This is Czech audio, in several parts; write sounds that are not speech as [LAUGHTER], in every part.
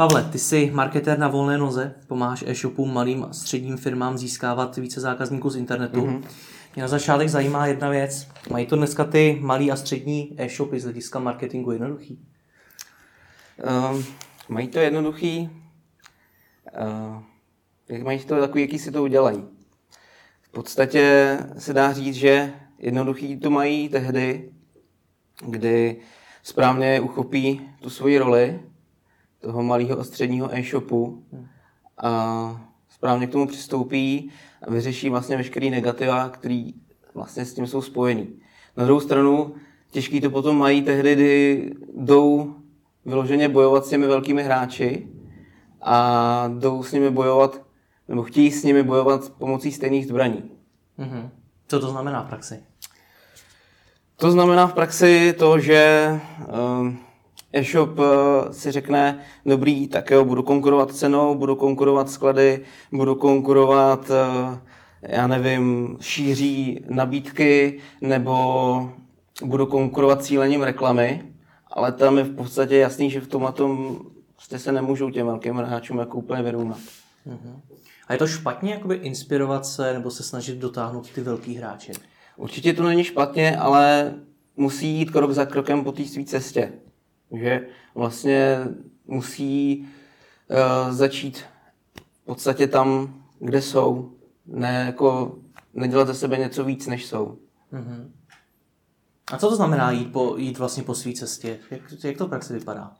Pavle, ty jsi marketér na volné noze, pomáháš e-shopům, malým a středním firmám získávat více zákazníků z internetu. Mm-hmm. Mě na začátek zajímá jedna věc. Mají to dneska ty malý a střední e-shopy z hlediska marketingu jednoduchý? Uh, mají to jednoduchý. Uh, mají to takový, jaký si to udělají. V podstatě se dá říct, že jednoduchý to mají tehdy, kdy správně uchopí tu svoji roli toho malého a středního e-shopu a správně k tomu přistoupí a vyřeší vlastně veškerý negativa, který vlastně s tím jsou spojený. Na druhou stranu, těžký to potom mají tehdy, kdy jdou vyloženě bojovat s těmi velkými hráči a jdou s nimi bojovat, nebo chtějí s nimi bojovat pomocí stejných zbraní. Mm-hmm. Co to znamená v praxi? To znamená v praxi to, že um, e-shop uh, si řekne, dobrý, tak jo, budu konkurovat cenou, budu konkurovat sklady, budu konkurovat, uh, já nevím, šíří nabídky, nebo budu konkurovat cílením reklamy, ale tam je v podstatě jasný, že v tom a tom prostě se nemůžou těm velkým hráčům jako úplně vyrovnat. Uh-huh. A je to špatně jakoby inspirovat se nebo se snažit dotáhnout ty velký hráče? Určitě to není špatně, ale musí jít krok za krokem po té své cestě. Že vlastně musí uh, začít v podstatě tam, kde jsou. Ne jako nedělat ze sebe něco víc, než jsou. Uh-huh. A co to znamená jít, po, jít vlastně po své cestě? Jak, jak to v praxi vypadá?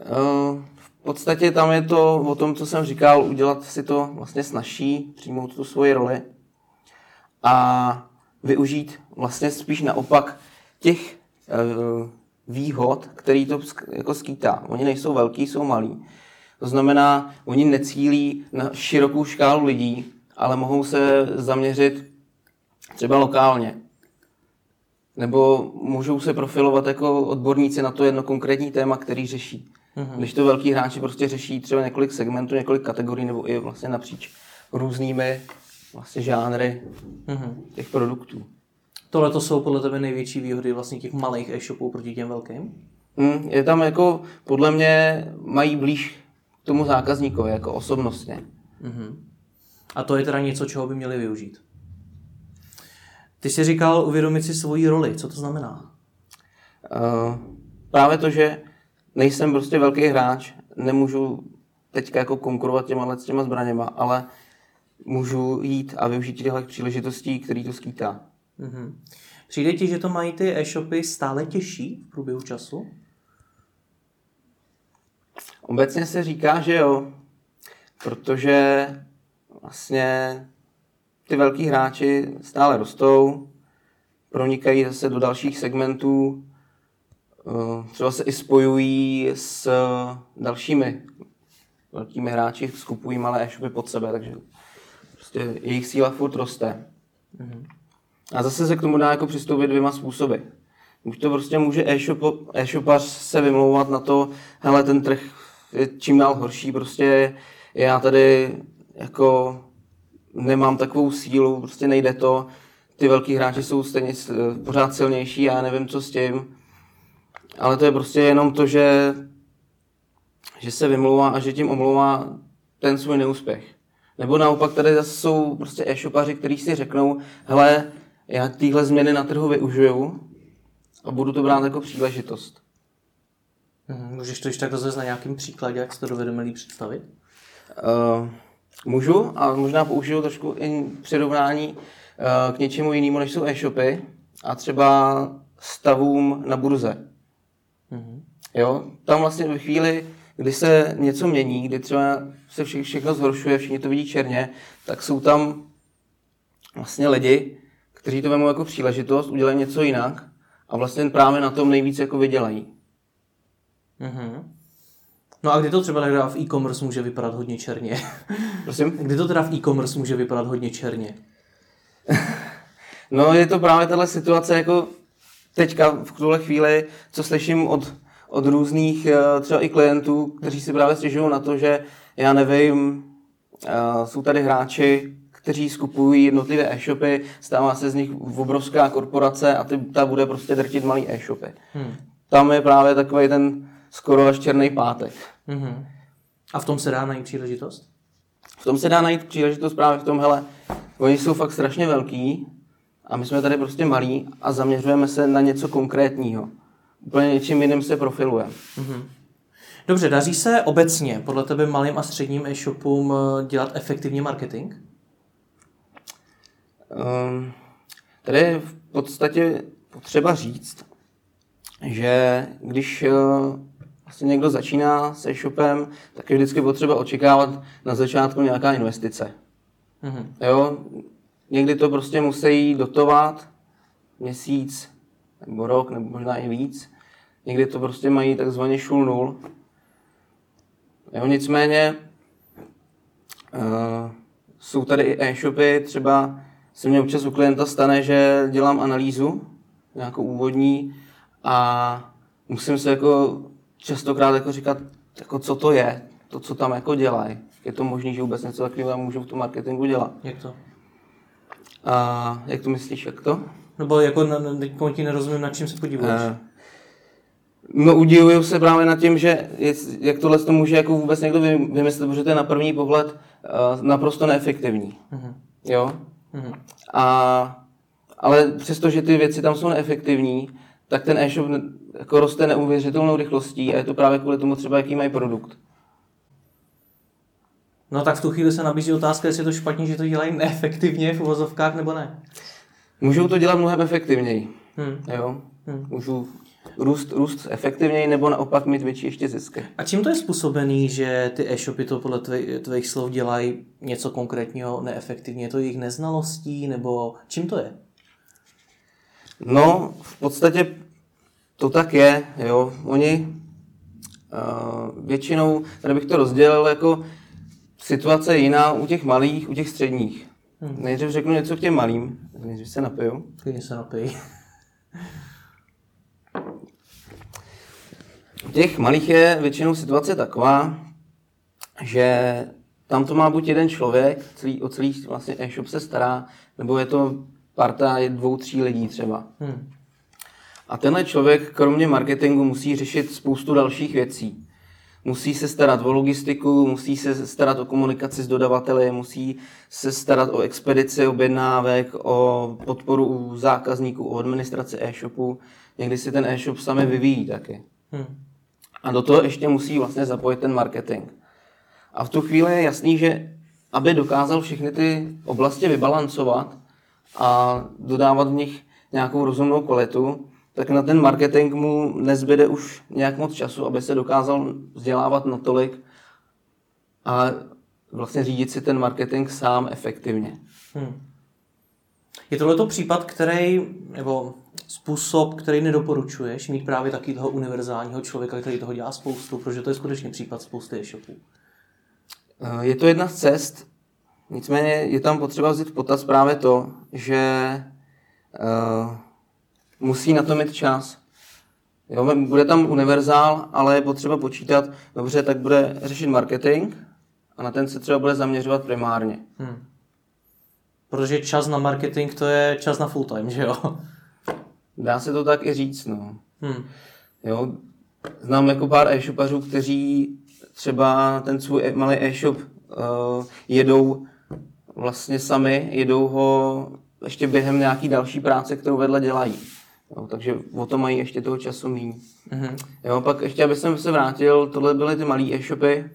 Uh, v podstatě tam je to o tom, co jsem říkal, udělat si to vlastně snažší, přijmout tu svoji roli a využít vlastně spíš naopak těch uh, výhod, který to jako skýtá. Oni nejsou velký, jsou malí. To znamená, oni necílí na širokou škálu lidí, ale mohou se zaměřit třeba lokálně nebo můžou se profilovat jako odborníci na to jedno konkrétní téma, který řeší. Mm-hmm. Když to velký hráči prostě řeší třeba několik segmentů, několik kategorií, nebo i vlastně napříč různými vlastně žánry mm-hmm. těch produktů. Tohle to jsou podle tebe největší výhody vlastně těch malých e-shopů proti těm velkým? Mm, je tam jako, podle mě mají blíž k tomu zákazníkovi, jako osobnostně. Mm-hmm. A to je teda něco, čeho by měli využít? Ty jsi říkal uvědomit si svoji roli. Co to znamená? Uh, právě to, že nejsem prostě velký hráč, nemůžu teďka jako konkurovat těma, těma zbraněma, ale můžu jít a využít těchto příležitostí, který to skýtá. Mm-hmm. Přijde ti, že to mají ty e-shopy stále těžší v průběhu času? Obecně se říká, že jo, protože vlastně ty velký hráči stále rostou, pronikají zase do dalších segmentů, eh, třeba se i spojují s dalšími velkými hráči, skupují malé e-shopy pod sebe, takže prostě jejich síla furt roste. Mm-hmm. A zase se k tomu dá jako přistoupit dvěma způsoby. Už to prostě může e-shop, e-shopař se vymlouvat na to, hele, ten trh je čím dál horší, prostě já tady jako nemám takovou sílu, prostě nejde to. Ty velký hráči jsou stejně pořád silnější, já nevím, co s tím. Ale to je prostě jenom to, že, že se vymlouvá a že tím omlouvá ten svůj neúspěch. Nebo naopak tady zase jsou prostě e-shopaři, kteří si řeknou, hele, já tyhle změny na trhu využiju a budu to brát jako příležitost. Hmm, můžeš to ještě tak rozvést na nějakým příkladě, jak si to dovedeme líp představit? Uh, Můžu a možná použiju trošku i přirovnání eh, k něčemu jinému, než jsou e-shopy a třeba stavům na burze. Mm-hmm. Jo, tam vlastně ve chvíli, kdy se něco mění, kdy třeba se vše, všechno zhoršuje, všichni to vidí černě, tak jsou tam vlastně lidi, kteří to vemou jako příležitost, udělají něco jinak a vlastně právě na tom nejvíc jako vydělají. Mm-hmm. No a kdy to třeba teda v e-commerce může vypadat hodně černě? [LAUGHS] Prosím? Kdy to teda v e-commerce může vypadat hodně černě? no je to právě tahle situace jako teďka v tuhle chvíli, co slyším od, od různých eh, třeba i klientů, kteří si právě stěžují na to, že já nevím, eh, jsou tady hráči, kteří skupují jednotlivé e-shopy, stává se z nich obrovská korporace a ty, ta bude prostě drtit malý e-shopy. Hmm. Tam je právě takový ten skoro až černý pátek. Mm-hmm. A v tom se dá najít příležitost? V tom se dá najít příležitost právě v tom, hele, oni jsou fakt strašně velký a my jsme tady prostě malí a zaměřujeme se na něco konkrétního. Úplně něčím jiným se profilujeme. Mm-hmm. Dobře, daří se obecně podle tebe malým a středním e-shopům eh, dělat efektivně marketing? Um, tady je v podstatě potřeba říct, že když uh, vlastně někdo začíná s e-shopem, tak je vždycky potřeba očekávat na začátku nějaká investice. Mm-hmm. Jo, někdy to prostě musí dotovat měsíc, nebo rok, nebo možná i víc. Někdy to prostě mají takzvaně šul nul. Jo, nicméně uh, jsou tady i e-shopy, třeba se mě občas u klienta stane, že dělám analýzu, nějakou úvodní, a musím se jako častokrát jako říkat, jako co to je, to, co tam jako dělají. Je to možné, že vůbec něco takového můžu v tom marketingu dělat. Jak to? A jak to myslíš, jak to? Nebo jako na, teď ti nerozumím, na čím se podíváš. Uh, no udivuju se právě nad tím, že je, jak tohle to může jako vůbec někdo vymyslet, protože to je na první pohled uh, naprosto neefektivní. Uh-huh. Jo? A, ale přesto, že ty věci tam jsou neefektivní, tak ten e-shop jako roste neuvěřitelnou rychlostí a je to právě kvůli tomu třeba, jaký mají produkt. No tak v tu chvíli se nabízí otázka, jestli je to špatně, že to dělají neefektivně v uvozovkách nebo ne. Můžou to dělat mnohem efektivněji. Hmm. Jo? Hmm. Můžu růst, růst efektivněji nebo naopak mít větší ještě zisky. A čím to je způsobený, že ty e-shopy to podle tvých, tvých slov dělají něco konkrétního neefektivně? Je to jejich neznalostí nebo čím to je? No, v podstatě to tak je, jo. Oni uh, většinou, tady bych to rozdělil jako situace je jiná u těch malých, u těch středních. Hmm. Nejdřív řeknu něco k těm malým, nejdřív se napiju. Klidně se napij. U těch malých je většinou situace taková, že tam to má buď jeden člověk, celý, o celý vlastně e-shop se stará, nebo je to parta je dvou, tří lidí třeba. Hmm. A tenhle člověk kromě marketingu musí řešit spoustu dalších věcí. Musí se starat o logistiku, musí se starat o komunikaci s dodavateli, musí se starat o expedici objednávek, o podporu u zákazníků, o administraci e-shopu. Někdy si ten e-shop sami vyvíjí taky. Hmm. A do toho ještě musí vlastně zapojit ten marketing. A v tu chvíli je jasný, že aby dokázal všechny ty oblasti vybalancovat, a dodávat v nich nějakou rozumnou kvalitu, tak na ten marketing mu nezbyde už nějak moc času, aby se dokázal vzdělávat natolik a vlastně řídit si ten marketing sám efektivně. Hmm. Je tohleto případ, který, nebo způsob, který nedoporučuješ, mít právě taky toho univerzálního člověka, který toho dělá spoustu, protože to je skutečně případ spousty e-shopů. Je to jedna z cest, Nicméně je tam potřeba vzít v potaz právě to, že uh, musí na to mít čas. Jo, bude tam univerzál, ale je potřeba počítat, dobře, tak bude řešit marketing a na ten se třeba bude zaměřovat primárně. Hmm. Protože čas na marketing to je čas na full time, že jo? Dá se to tak i říct, no. Hmm. Jo, znám jako pár e-shopařů, kteří třeba ten svůj malý e-shop uh, jedou vlastně sami, jedou ho ještě během nějaký další práce, kterou vedle dělají. Jo, takže o to mají ještě toho času méně. Mm-hmm. Jo, pak ještě, aby jsem se vrátil, tohle byly ty malé e-shopy.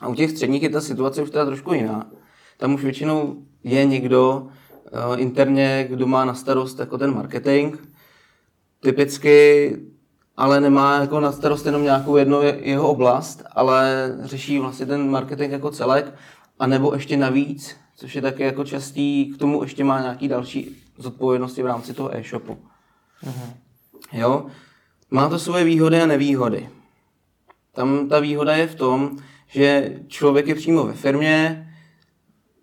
A u těch středních je ta situace už teda trošku jiná. Tam už většinou je někdo interně, kdo má na starost jako ten marketing. Typicky ale nemá jako na starost jenom nějakou jednu jeho oblast, ale řeší vlastně ten marketing jako celek, a nebo ještě navíc což je také jako častý, k tomu ještě má nějaký další zodpovědnosti v rámci toho e-shopu. Uh-huh. Jo? Má to svoje výhody a nevýhody. Tam ta výhoda je v tom, že člověk je přímo ve firmě,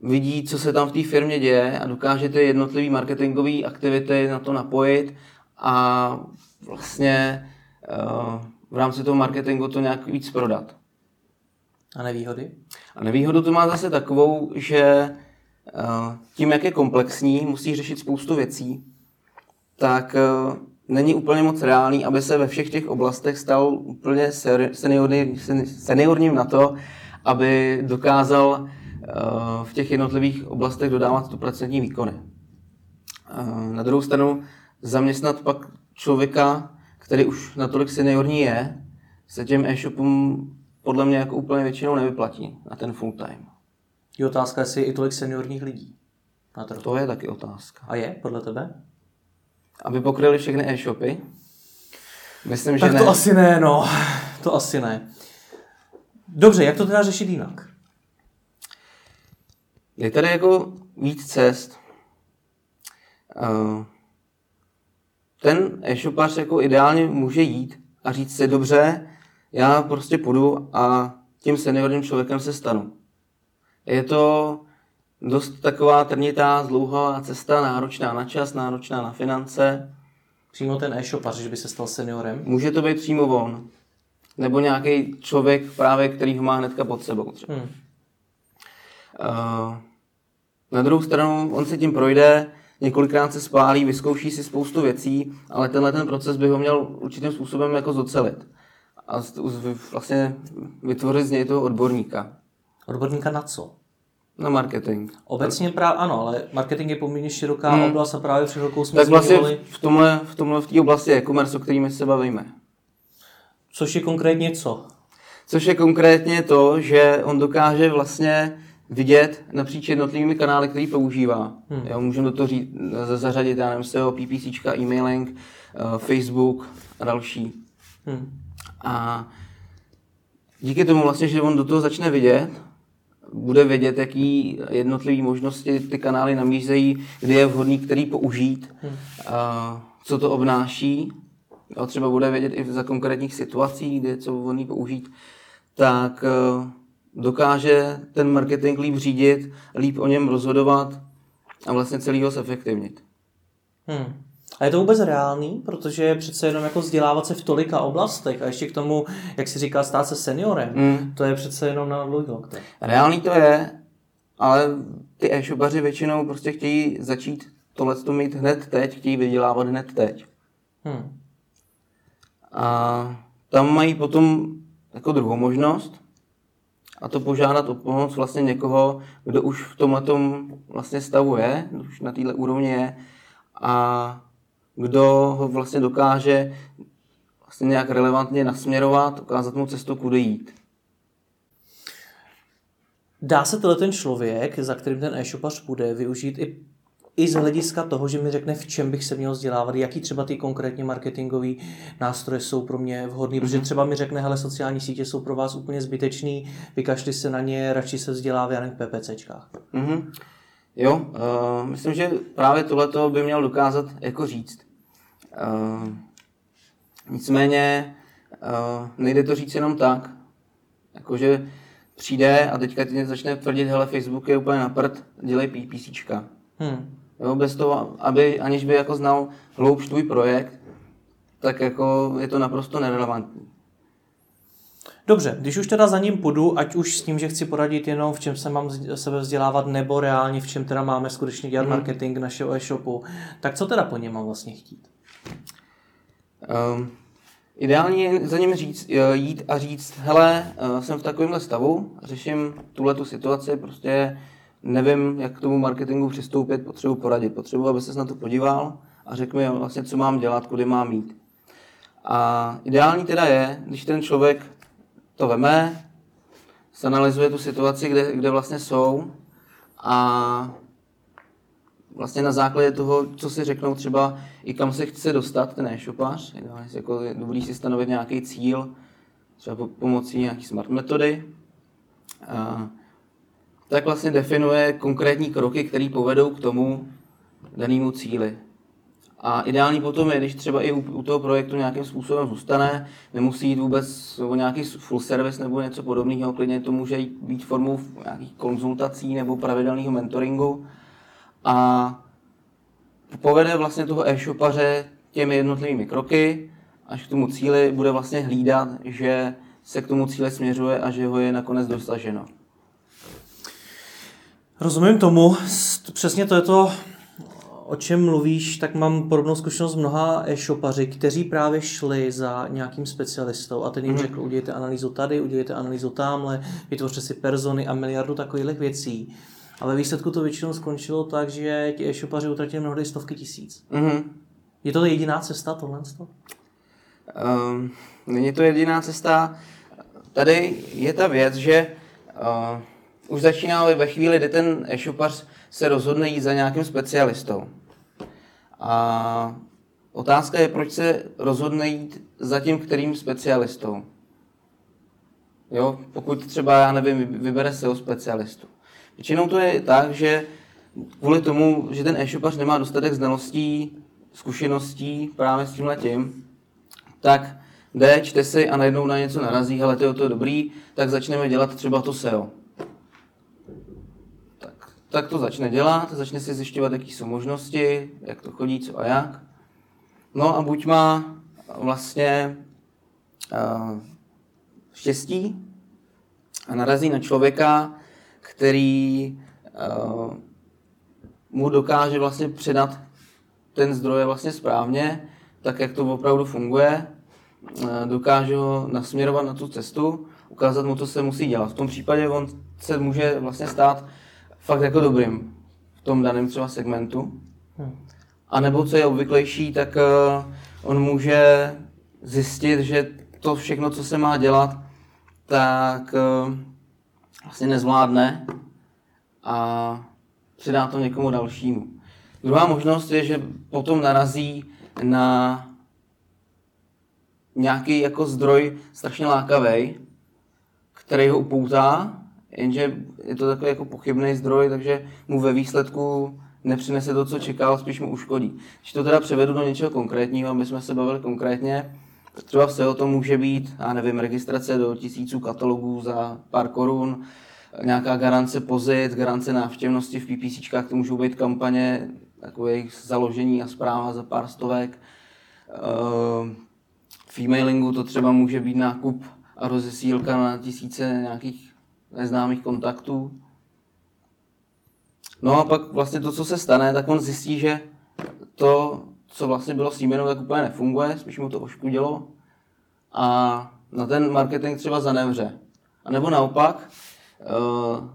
vidí, co se tam v té firmě děje a dokáže ty jednotlivé marketingové aktivity na to napojit a vlastně uh, v rámci toho marketingu to nějak víc prodat. A nevýhody? A nevýhodu to má zase takovou, že Eh, tím, jak je komplexní, musí řešit spoustu věcí, tak eh, není úplně moc reálný, aby se ve všech těch oblastech stal úplně seniorní, seniorním na to, aby dokázal eh, v těch jednotlivých oblastech dodávat tu pracovní výkony. Eh, na druhou stranu zaměstnat pak člověka, který už natolik seniorní je, se těm e-shopům podle mě jako úplně většinou nevyplatí na ten full time. Je otázka, jestli je i tolik seniorních lidí. Na trhu. To je taky otázka. A je, podle tebe? Aby pokryli všechny e-shopy? Myslím, že tak to ne. asi ne, no. To asi ne. Dobře, jak to teda řešit jinak? Je tady jako víc cest. Uh, ten e-shopař jako ideálně může jít a říct si, dobře, já prostě půjdu a tím seniorním člověkem se stanu. Je to dost taková trnitá, zdlouhavá cesta, náročná na čas, náročná na finance. Přímo ten e-shopař, že by se stal seniorem? Může to být přímo on. Nebo nějaký člověk právě, který ho má hnedka pod sebou třeba. Hmm. Uh, na druhou stranu, on se tím projde, několikrát se spálí, vyzkouší si spoustu věcí, ale tenhle ten proces by ho měl určitým způsobem jako zocelit. A vlastně vytvořit z něj toho odborníka. Odborníka na co? Na marketing. Obecně právě ano, ale marketing je poměrně široká hmm. oblast a právě před chvilkou jsme Tak vlastně v tomhle, v tomhle v té oblasti e-commerce, o kterými se bavíme. Což je konkrétně co? Což je konkrétně to, že on dokáže vlastně vidět napříč jednotlivými kanály, který používá. Hmm. Jo, můžeme do toho říct, zařadit, já nevím, SEO, PPC, e-mailing, uh, Facebook a další. Hmm. A díky tomu vlastně, že on do toho začne vidět, bude vědět, jaký jednotlivé možnosti ty kanály namízejí, kdy je vhodný který použít, hmm. a co to obnáší. Jo, třeba bude vědět i za konkrétních situací, kdy je co vhodný použít, tak eh, dokáže ten marketing líp řídit, líp o něm rozhodovat a vlastně celý ho zefektivnit. Hmm. A je to vůbec reálný, protože přece jenom jako vzdělávat se v tolika oblastech a ještě k tomu, jak si říká, stát se seniorem, mm. to je přece jenom na dlouhý lokte. Reálný to je, ale ty e-shopaři většinou prostě chtějí začít tohle to mít hned teď, chtějí vydělávat hned teď. Hmm. A tam mají potom jako druhou možnost, a to požádat o pomoc vlastně někoho, kdo už v tomhle vlastně stavu je, už na této úrovni je a kdo ho vlastně dokáže vlastně nějak relevantně nasměrovat, ukázat mu cestu, kudy jít. Dá se tenhle ten člověk, za kterým ten e-shopař bude, využít i, i z hlediska toho, že mi řekne, v čem bych se měl vzdělávat, jaký třeba ty konkrétně marketingové nástroje jsou pro mě vhodné, mm-hmm. protože třeba mi řekne, hele, sociální sítě jsou pro vás úplně zbytečný, vykašli se na ně, radši se vzdělává jen v PPCčkách. Mm-hmm. Jo, uh, myslím, že právě tohleto by měl dokázat jako říct. Uh, nicméně uh, nejde to říct jenom tak, jakože přijde a teďka ti začne tvrdit, hele, Facebook je úplně na prd, dělej PPCčka. Hmm. Jo, bez toho, aby, aniž by jako znal hloubš tvůj projekt, tak jako je to naprosto nerelevantní. Dobře, když už teda za ním půjdu, ať už s tím, že chci poradit jenom v čem se mám sebe vzdělávat, nebo reálně v čem teda máme skutečně dělat mm. marketing našeho e-shopu, tak co teda po něm mám vlastně chtít? Um, ideálně je za ním říct, eh, jít a říct, hele, eh, jsem v takovémhle stavu, řeším tuhle tu situaci, prostě nevím, jak k tomu marketingu přistoupit, potřebuji poradit, potřebuji, aby se na to podíval a řekl mi vlastně, co mám dělat, kudy mám jít. A ideální teda je, když ten člověk to veme, zanalizuje tu situaci, kde, kde vlastně jsou a vlastně na základě toho, co si řeknou třeba i kam se chce dostat ten e-shopař, jako je dobrý si stanovit nějaký cíl, třeba pomocí nějaký smart metody, a, tak vlastně definuje konkrétní kroky, které povedou k tomu danému cíli. A ideální potom je, když třeba i u, toho projektu nějakým způsobem zůstane, nemusí jít vůbec o nějaký full service nebo něco podobného, klidně to může být formou nějakých konzultací nebo pravidelného mentoringu, a povede vlastně toho e-shopaře těmi jednotlivými kroky, až k tomu cíli bude vlastně hlídat, že se k tomu cíli směřuje a že ho je nakonec dosaženo. Rozumím tomu. Přesně to je to, o čem mluvíš, tak mám podobnou zkušenost mnoha e-shopaři, kteří právě šli za nějakým specialistou a ten jim mm. řekl, udělejte analýzu tady, udělejte analýzu tamhle, vytvořte si persony a miliardu takových věcí. Ale výsledku to většinou skončilo tak, že ti e-shopaři utratili mnohdy stovky tisíc. Mm-hmm. Je to jediná cesta tohle? Um, není to jediná cesta. Tady je ta věc, že uh, už začíná ve chvíli, kdy ten e-shopař se rozhodne jít za nějakým specialistou. A otázka je, proč se rozhodne jít za tím kterým specialistou. Jo, pokud třeba, já nevím, vybere SEO specialistu. Většinou to je tak, že kvůli tomu, že ten e-shopař nemá dostatek znalostí, zkušeností právě s tímhle tím, tak jde, čte si a najednou na něco narazí, ale to je to dobrý, tak začneme dělat třeba to SEO tak to začne dělat, začne si zjišťovat, jaké jsou možnosti, jak to chodí, co a jak. No a buď má vlastně uh, štěstí a narazí na člověka, který uh, mu dokáže vlastně předat ten zdroj vlastně správně, tak jak to opravdu funguje, uh, dokáže ho nasměrovat na tu cestu, ukázat mu, co se musí dělat. V tom případě on se může vlastně stát fakt jako dobrým v tom daném třeba segmentu. Hmm. A nebo co je obvyklejší, tak uh, on může zjistit, že to všechno, co se má dělat, tak uh, vlastně nezvládne a předá to někomu dalšímu. Druhá možnost je, že potom narazí na nějaký jako zdroj strašně lákavý, který ho upoutá jenže je to takový jako pochybný zdroj, takže mu ve výsledku nepřinese to, co čekal, spíš mu uškodí. Když to teda převedu do něčeho konkrétního, aby jsme se bavili konkrétně, třeba v SEO to může být, já nevím, registrace do tisíců katalogů za pár korun, nějaká garance pozit, garance návštěvnosti v PPCčkách, to můžou být kampaně, takové jejich založení a zpráva za pár stovek. V e-mailingu to třeba může být nákup a rozesílka na tisíce nějakých neznámých kontaktů. No a pak vlastně to, co se stane, tak on zjistí, že to, co vlastně bylo s jménem, tak úplně nefunguje, spíš mu to oškudilo a na ten marketing třeba zanemře. A nebo naopak, uh,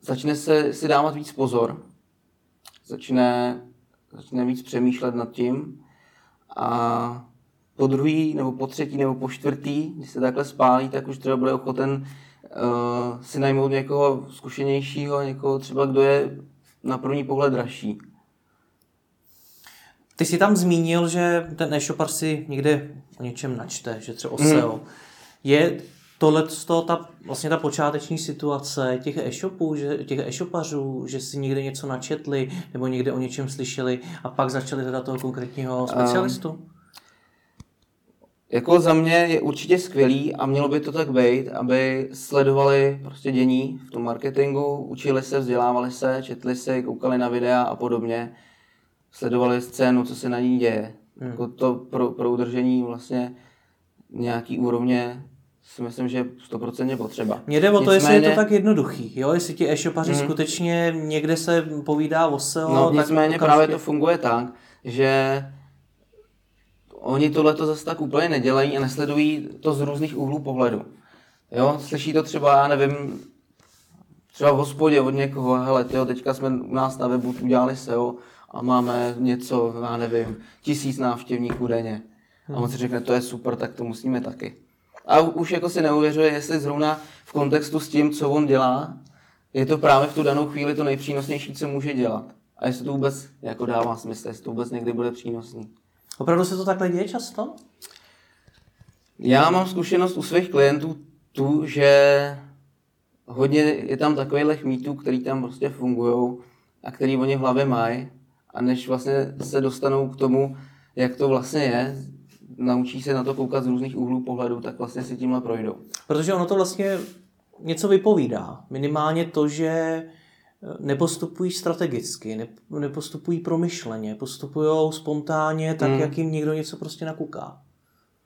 začne se, si dávat víc pozor, začne, začne víc přemýšlet nad tím a po druhý, nebo po třetí, nebo po čtvrtý, když se takhle spálí, tak už třeba bude ochoten uh, si najmout někoho zkušenějšího, někoho třeba, kdo je na první pohled dražší. Ty jsi tam zmínil, že ten e-shopar si někde o něčem načte, že třeba o SEO. Mm. Je tohle ta, vlastně ta počáteční situace těch e-shopů, že, těch e-shopařů, že si někde něco načetli nebo někde o něčem slyšeli a pak začali teda toho konkrétního specialistu? Um, jako za mě je určitě skvělý a mělo by to tak být, aby sledovali prostě dění v tom marketingu, učili se, vzdělávali se, četli si, koukali na videa a podobně, sledovali scénu, co se na ní děje. Hmm. Jako to pro, pro udržení vlastně nějaký úrovně si myslím, že je stoprocentně potřeba. Mně jde o to, Nicméně... jestli je to tak jednoduchý, jo? jestli ti e-shopaři hmm. skutečně někde se povídá o SEO. No, nicméně tak právě to funguje tak, že oni tohle to zase tak úplně nedělají a nesledují to z různých úhlů pohledu. Jo, slyší to třeba, já nevím, třeba v hospodě od někoho, hele, tyjo, teďka jsme u nás na webu udělali SEO a máme něco, já nevím, tisíc návštěvníků denně. A on si řekne, to je super, tak to musíme taky. A už jako si neuvěřuje, jestli zrovna v kontextu s tím, co on dělá, je to právě v tu danou chvíli to nejpřínosnější, co může dělat. A jestli to vůbec jako dává smysl, jestli to vůbec někdy bude přínosný. Opravdu se to takhle děje často? Já mám zkušenost u svých klientů tu, že hodně je tam takových mýtů, který tam prostě fungují a který oni v hlavě mají. A než vlastně se dostanou k tomu, jak to vlastně je, naučí se na to koukat z různých úhlů pohledu, tak vlastně si tímhle projdou. Protože ono to vlastně něco vypovídá. Minimálně to, že nepostupují strategicky, nepostupují promyšleně, postupují spontánně, tak mm. jak jim někdo něco prostě nakuká.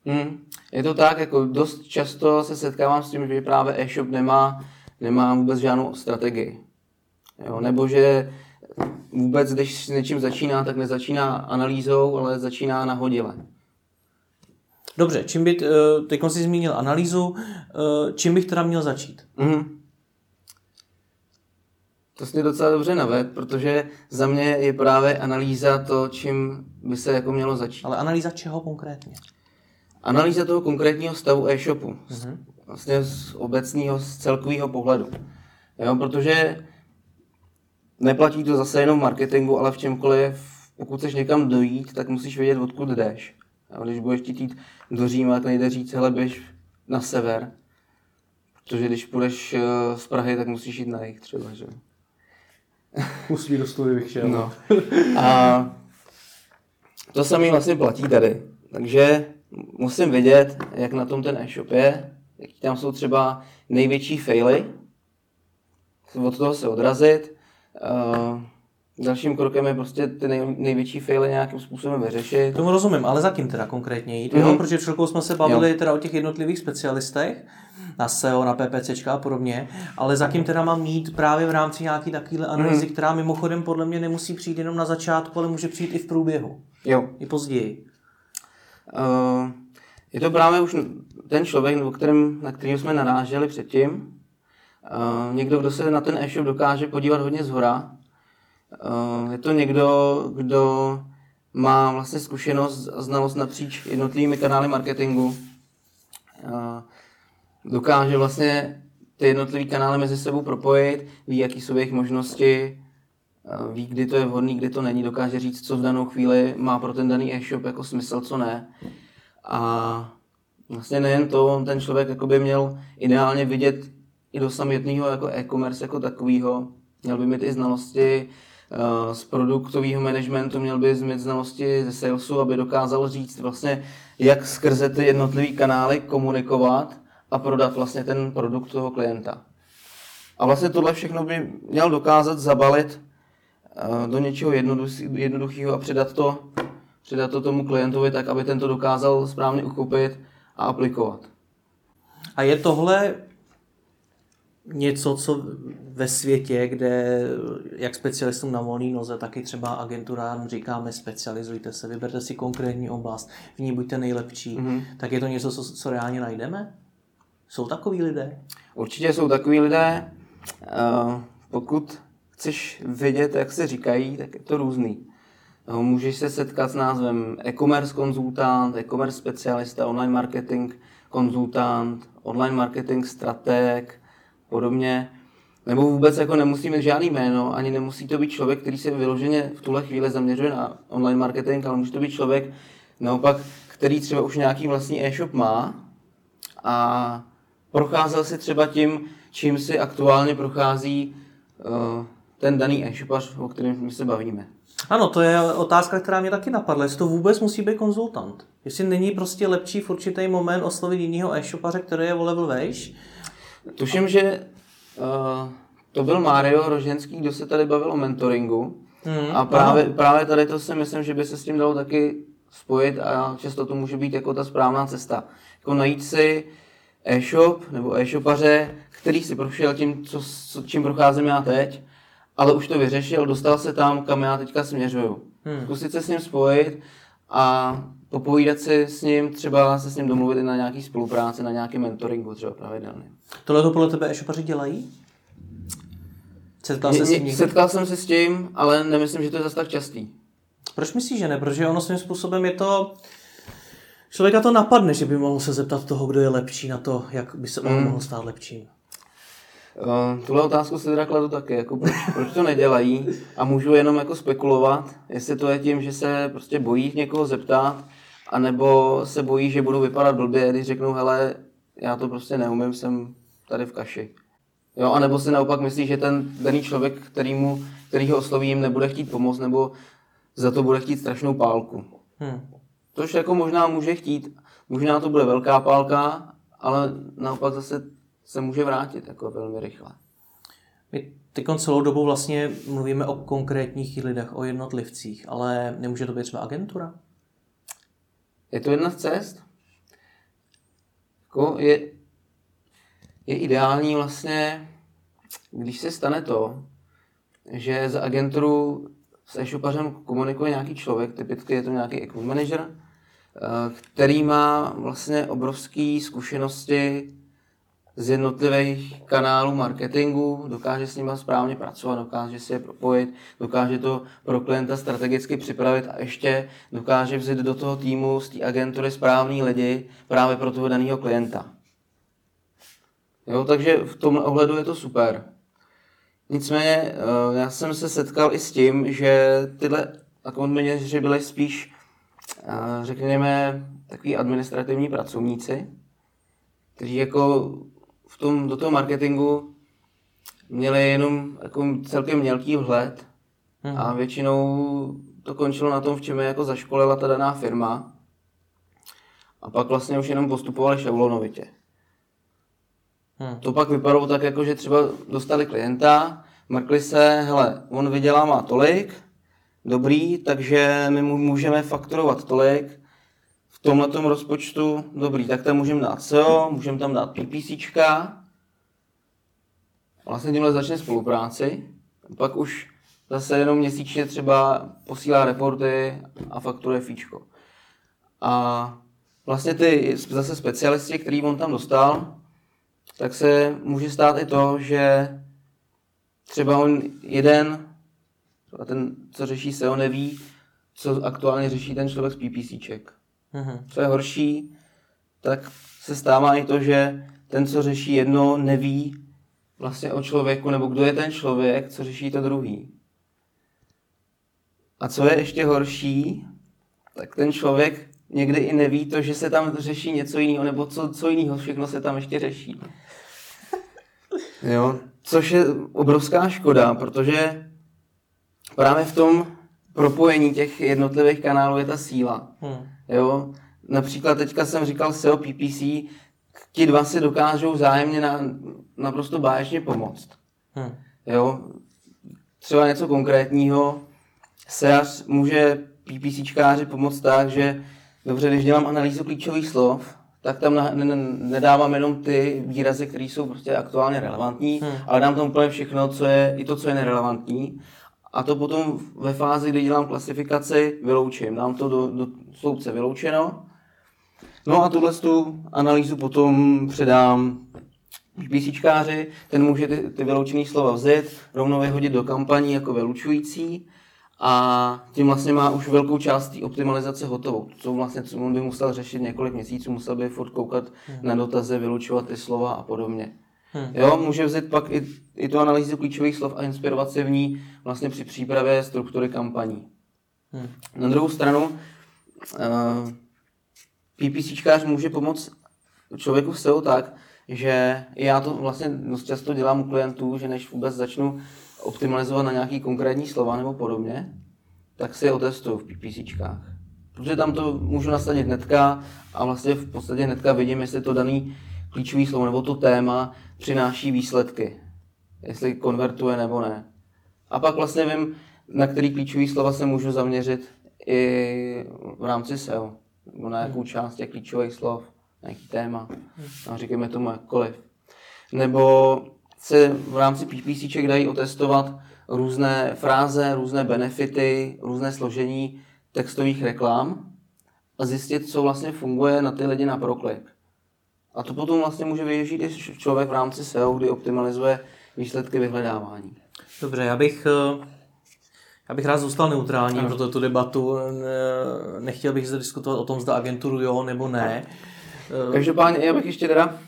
Mm. Je to tak, jako dost často se setkávám s tím, že právě e-shop nemá, nemá vůbec žádnou strategii. Jo? Nebo že vůbec, když s něčím začíná, tak nezačíná analýzou, ale začíná nahodile. Dobře, čím by, eh, teď jsi zmínil analýzu, eh, čím bych teda měl začít? Mm-hmm. To jsi docela dobře naved, protože za mě je právě analýza to, čím by se jako mělo začít. Ale analýza čeho konkrétně? Analýza toho konkrétního stavu e-shopu. Mm-hmm. Vlastně z obecného, z celkového pohledu. Jo, protože neplatí to zase jenom v marketingu, ale v čemkoliv, pokud chceš někam dojít, tak musíš vědět, odkud jdeš. A když budeš chtít jít do Říma, tak nejde říct, hele, běž na sever. Protože když půjdeš eh, z Prahy, tak musíš jít na jich třeba, že? [LAUGHS] Musí do studie bych šel. No. A to samý vlastně platí tady. Takže musím vědět, jak na tom ten e-shop je, jaký tam jsou třeba největší faily, od toho se odrazit. Dalším krokem je prostě ty nej, největší faily nějakým způsobem vyřešit. Tomu rozumím, ale za kým teda konkrétně jít? Mm-hmm. Jo, protože v jsme se bavili jo. teda o těch jednotlivých specialistech, na SEO, na PPC a podobně, ale za kým teda mám mít právě v rámci nějaký takovéhle analýzy, mm-hmm. která mimochodem podle mě nemusí přijít jenom na začátku, ale může přijít i v průběhu. Jo. I později. Uh, je to právě už ten člověk, o kterém, na kterého jsme naráželi předtím. Uh, někdo, kdo se na ten e-shop dokáže podívat hodně zhora, je to někdo, kdo má vlastně zkušenost a znalost napříč jednotlivými kanály marketingu. Eh, dokáže vlastně ty jednotlivé kanály mezi sebou propojit, ví, jaký jsou jejich možnosti, eh, ví, kdy to je vhodný, kdy to není, dokáže říct, co v danou chvíli má pro ten daný e-shop jako smysl, co ne. A vlastně nejen to, on ten člověk by měl ideálně vidět i do samostatného jako e-commerce jako takového, měl by mít i znalosti Eh, z produktového managementu, měl by mít znalosti ze salesu, aby dokázal říct vlastně, jak skrze ty jednotlivé kanály komunikovat a prodat vlastně ten produkt toho klienta. A vlastně tohle všechno by měl dokázat zabalit eh, do něčeho jednoduchého a předat to, předat to tomu klientovi tak, aby ten to dokázal správně uchopit a aplikovat. A je tohle něco, co ve světě, kde jak specialistům na volné noze, tak i třeba agenturám říkáme specializujte se, vyberte si konkrétní oblast, v ní buďte nejlepší, mm-hmm. tak je to něco, co, co reálně najdeme? Jsou takový lidé? Určitě jsou takový lidé. Uh, pokud chceš vědět, jak se říkají, tak je to různý. Uh, můžeš se setkat s názvem e-commerce konzultant, e-commerce specialista, online marketing konzultant, online marketing strateg, podobně. Nebo vůbec jako nemusí mít žádný jméno, ani nemusí to být člověk, který se vyloženě v tuhle chvíli zaměřuje na online marketing, ale může to být člověk naopak, který třeba už nějaký vlastní e-shop má a procházel si třeba tím, čím si aktuálně prochází uh, ten daný e-shopař, o kterém my se bavíme. Ano, to je otázka, která mě taky napadla. Jestli to vůbec musí být konzultant. Jestli není prostě lepší v určitý moment oslovit jiného e-shopaře, který je o level vejš, Tuším, že uh, to byl Mario Roženský, kdo se tady bavil o mentoringu. Hmm, a právě, právě tady to si myslím, že by se s tím dalo taky spojit a často to může být jako ta správná cesta. Jako najít si e-shop nebo e-shopaře, který si prošel tím, co, co, čím procházím já teď, ale už to vyřešil, dostal se tam, kam já teďka směřuju. Hmm. Zkusit se s ním spojit a popovídat si s ním, třeba se s ním domluvit i na nějaký spolupráci, na nějaký mentoringu třeba pravidelně. Tohle to podle tebe e-shopaři dělají? Setkal, se s tím setkal jsem se s tím, ale nemyslím, že to je zase tak častý. Proč myslíš, že ne? Protože ono svým způsobem je to... Člověka to napadne, že by mohl se zeptat toho, kdo je lepší na to, jak by se mm. mohl stát lepším. Uh, tuhle otázku si teda kladu taky, jako proč, proč to nedělají a můžu jenom jako spekulovat, jestli to je tím, že se prostě bojí někoho zeptat, anebo se bojí, že budou vypadat blbě, když řeknou, hele, já to prostě neumím, jsem tady v kaši. Jo, a nebo si naopak myslí, že ten daný člověk, který, mu, který ho osloví, jim nebude chtít pomoct, nebo za to bude chtít strašnou pálku. Hmm. Což jako možná může chtít, možná to bude velká pálka, ale naopak zase se může vrátit jako velmi rychle. My teď celou dobu vlastně mluvíme o konkrétních lidech, o jednotlivcích, ale nemůže to být třeba agentura? Je to jedna z cest. Jako je, je ideální vlastně, když se stane to, že za agenturu s e-shopařem komunikuje nějaký člověk, typicky je to nějaký account manager, který má vlastně obrovské zkušenosti z jednotlivých kanálů marketingu, dokáže s nimi správně pracovat, dokáže si je propojit, dokáže to pro klienta strategicky připravit a ještě dokáže vzít do toho týmu z té agentury správný lidi právě pro toho daného klienta. Jo, takže v tom ohledu je to super. Nicméně eh, já jsem se setkal i s tím, že tyhle account byli spíš, eh, řekněme, takový administrativní pracovníci, kteří jako v tom, do toho marketingu měli jenom jako celkem mělký vhled hmm. a většinou to končilo na tom, v čem je jako zaškolila ta daná firma. A pak vlastně už jenom postupovali šablonovitě. Hmm. To pak vypadalo tak, jako že třeba dostali klienta, mrkli se, hele, on vydělá má tolik, dobrý, takže my mu můžeme fakturovat tolik, tomhle rozpočtu, dobrý, tak tam můžeme dát SEO, můžeme tam dát PPCčka, vlastně tímhle začne spolupráci, pak už zase jenom měsíčně třeba posílá reporty a fakturuje fíčko. A vlastně ty zase specialisti, který on tam dostal, tak se může stát i to, že třeba on jeden, ten, co řeší SEO, neví, co aktuálně řeší ten člověk z PPCček. Mm-hmm. Co je horší, tak se stává i to, že ten, co řeší jedno, neví vlastně o člověku, nebo kdo je ten člověk, co řeší to druhý. A co je ještě horší, tak ten člověk někdy i neví to, že se tam řeší něco jiného, nebo co, co jiného všechno se tam ještě řeší. Jo, což je obrovská škoda, protože právě v tom propojení těch jednotlivých kanálů je ta síla. Hmm. Jo, například teďka jsem říkal SEO PPC, ti dva si dokážou vzájemně na, naprosto báječně pomoct. Hmm. Jo, třeba něco konkrétního, SEAř může PPCčkáři pomoct tak, že dobře, když dělám analýzu klíčových slov, tak tam na, ne, nedávám jenom ty výrazy, které jsou prostě aktuálně relevantní, hmm. ale dám tam úplně všechno, co je, i to, co je nerelevantní. A to potom ve fázi, kdy dělám klasifikaci, vyloučím. Dám to do, do sloupce vyloučeno. No a tuhle tu analýzu potom předám PCčkáři, ten může ty, ty vyloučené slova vzít, rovnou vyhodit do kampaní jako vylučující a tím vlastně má už velkou část té optimalizace hotovou. Co vlastně, co on by musel řešit několik měsíců, musel by furt koukat hmm. na dotazy, vylučovat ty slova a podobně. Hmm. Jo, může vzít pak i, i tu analýzu klíčových slov a inspirovat se v ní vlastně při přípravě struktury kampaní. Hmm. Na druhou stranu, uh, eh, PPCčkář může pomoct člověku v SEO tak, že já to vlastně dost často dělám u klientů, že než vůbec začnu optimalizovat na nějaký konkrétní slova nebo podobně, tak si je otestuju v PPCčkách. Protože tam to můžu nasadit hnedka a vlastně v podstatě hnedka vidím, jestli to daný klíčový slovo nebo to téma přináší výsledky. Jestli konvertuje nebo ne. A pak vlastně vím, na který klíčový slova se můžu zaměřit i v rámci SEO. Nebo na jakou část těch klíčových slov, na jaký téma. No, říkáme tomu jakkoliv. Nebo se v rámci PPCček dají otestovat různé fráze, různé benefity, různé složení textových reklam a zjistit, co vlastně funguje na ty lidi na proklik. A to potom vlastně může využít i člověk v rámci SEO, kdy optimalizuje výsledky vyhledávání. Dobře, já bych, eh, já bych rád zůstal neutrální ano. pro tuto debatu. Nechtěl bych zde diskutovat o tom, zda agenturu jo nebo ne. Každopádně já bych ještě teda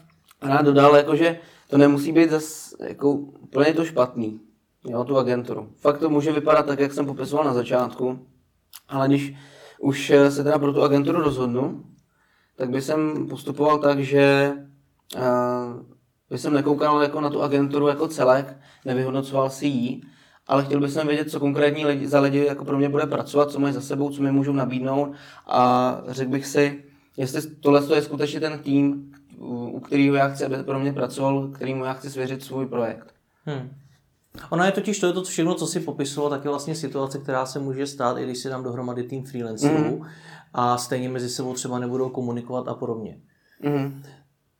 rád dodal, jakože to nemusí být zase jako úplně to špatný, jo, tu agenturu. Fakt to může vypadat tak, jak jsem popisoval na začátku, ale když už se teda pro tu agenturu rozhodnu, tak by jsem postupoval tak, že uh, by jsem nekoukal jako na tu agenturu jako celek, nevyhodnocoval si ji, ale chtěl bych vědět, co konkrétní lidi, za lidi jako pro mě bude pracovat, co mají za sebou, co mi můžou nabídnout a řekl bych si, jestli tohle je skutečně ten tým, u kterého já chci, aby pro mě pracoval, kterýmu já chci svěřit svůj projekt. Hmm. Ono je totiž to, je to všechno, co si popisoval, tak je vlastně situace, která se může stát, i když si dám dohromady tým freelancerů mm. a stejně mezi sebou třeba nebudou komunikovat a podobně. Mm.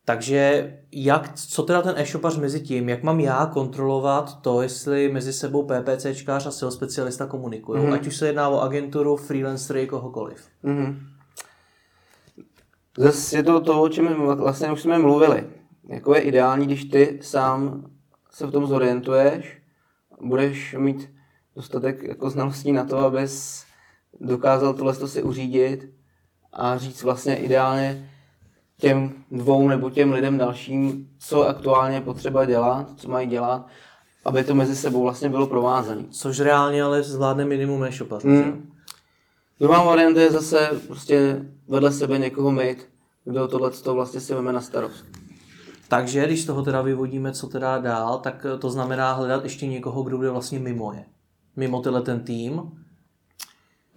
Takže jak, co teda ten e-shopař mezi tím, jak mám já kontrolovat to, jestli mezi sebou PPCčkář a SEO specialista komunikují, mm-hmm. ať už se jedná o agenturu, freelancery, kohokoliv. Mm-hmm. Zase je to to, o čem vlastně už jsme mluvili. Jako je ideální, když ty sám se v tom zorientuješ, budeš mít dostatek jako znalostí na to, abys dokázal tohle si uřídit a říct vlastně ideálně těm dvou nebo těm lidem dalším, co aktuálně potřeba dělat, co mají dělat, aby to mezi sebou vlastně bylo provázané. Což reálně ale zvládne minimum e-shopařů. Hmm. Druhá varianta je zase prostě vedle sebe někoho mít, kdo tohle to vlastně si veme na starost. Takže když z toho teda vyvodíme, co teda dál, tak to znamená hledat ještě někoho, kdo bude vlastně mimo je. Mimo tenhle ten tým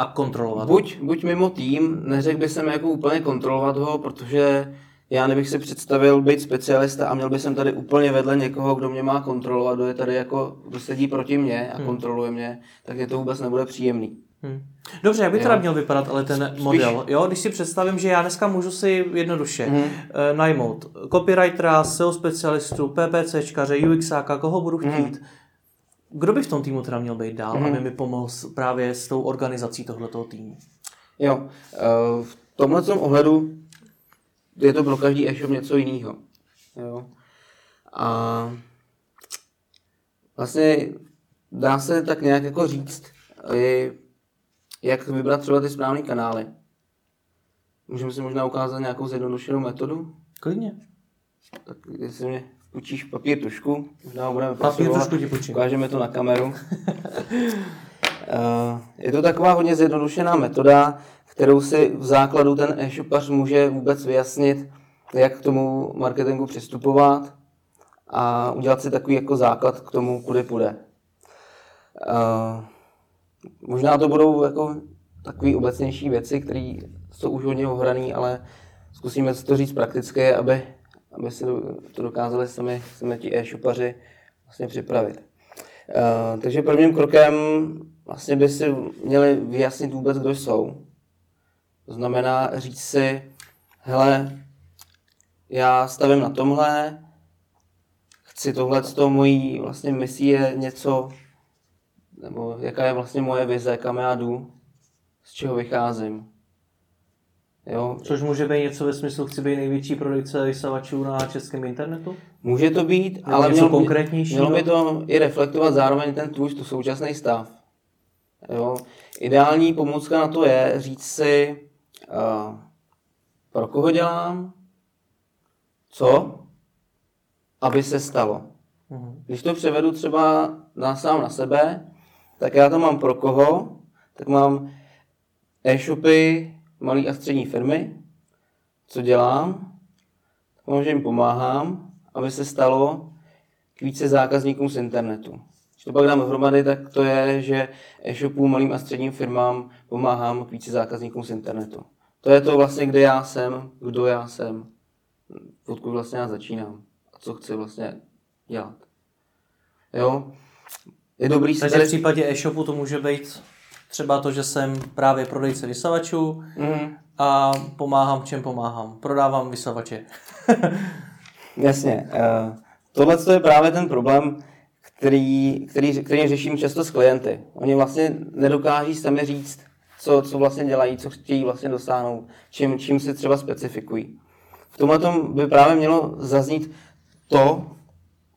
a kontrolovat buď, ho. Buď mimo tým, neřekl bych jsem jako úplně kontrolovat ho, protože já nebych si představil být specialista a měl bych jsem tady úplně vedle někoho, kdo mě má kontrolovat, kdo je tady jako, kdo sedí proti mě a hmm. kontroluje mě, tak je to vůbec nebude příjemný. Hmm. Dobře, jak by teda měl vypadat ale ten Spíš... model? Jo, když si představím, že já dneska můžu si jednoduše hmm. najmout copywritera, SEO specialistu, PPCčkaře, UXáka, koho budu hmm. chtít. Hmm. Kdo by v tom týmu teda měl být dál, hmm. aby mi pomohl právě s tou organizací tohoto týmu? Jo, eh, v tomhle ohledu je to pro každý e-shop něco jiného. Jo. A vlastně dá se tak nějak jako říct, jak vybrat třeba ty správné kanály. Můžeme si možná ukázat nějakou zjednodušenou metodu? Klidně. Tak jestli mě učíš papír tušku, možná budeme Papír tušku ti počím. Ukážeme to na kameru. [LAUGHS] Eh, je to taková hodně zjednodušená metoda, kterou si v základu ten e-shopař může vůbec vyjasnit, jak k tomu marketingu přistupovat a udělat si takový jako základ k tomu, kudy půjde. Uh, možná to budou jako takové obecnější věci, které jsou už hodně ohrané, ale zkusíme to říct prakticky, aby, aby si to dokázali sami, sami ti e-shopaři vlastně připravit. Uh, takže prvním krokem vlastně by si měli vyjasnit vůbec, kdo jsou. To znamená říct si, hele, já stavím na tomhle, chci tohle, to mojí vlastně misí je něco, nebo jaká je vlastně moje vize, kam já jdu, z čeho vycházím. Jo. Což může být něco ve smyslu, chci být největší prodejce vysavačů na českém internetu? Může to být, nebo ale mělo, mělo by to i reflektovat zároveň ten tvůj tu současný stav. Jo. Ideální pomůcka na to je říct si, uh, pro koho dělám, co, aby se stalo. Mhm. Když to převedu třeba na sám na sebe, tak já to mám pro koho, tak mám e-shopy, malé a střední firmy, co dělám, tak že jim pomáhám, aby se stalo k více zákazníkům z internetu. Když to pak dám dohromady, tak to je, že e-shopům, malým a středním firmám pomáhám k více zákazníkům z internetu. To je to vlastně, kde já jsem, kdo já jsem, odkud vlastně já začínám a co chci vlastně dělat. Jo? Je dobrý si tady... v případě e-shopu to může být třeba to, že jsem právě prodejce vysavačů mm. a pomáhám, čem pomáhám. Prodávám vysavače. [LAUGHS] Jasně. Uh, tohle je právě ten problém, který, který, který řeším často s klienty. Oni vlastně nedokáží sami říct, co, co vlastně dělají, co chtějí vlastně dosáhnout, čím, čím se třeba specifikují. V tomhle tom by právě mělo zaznít to,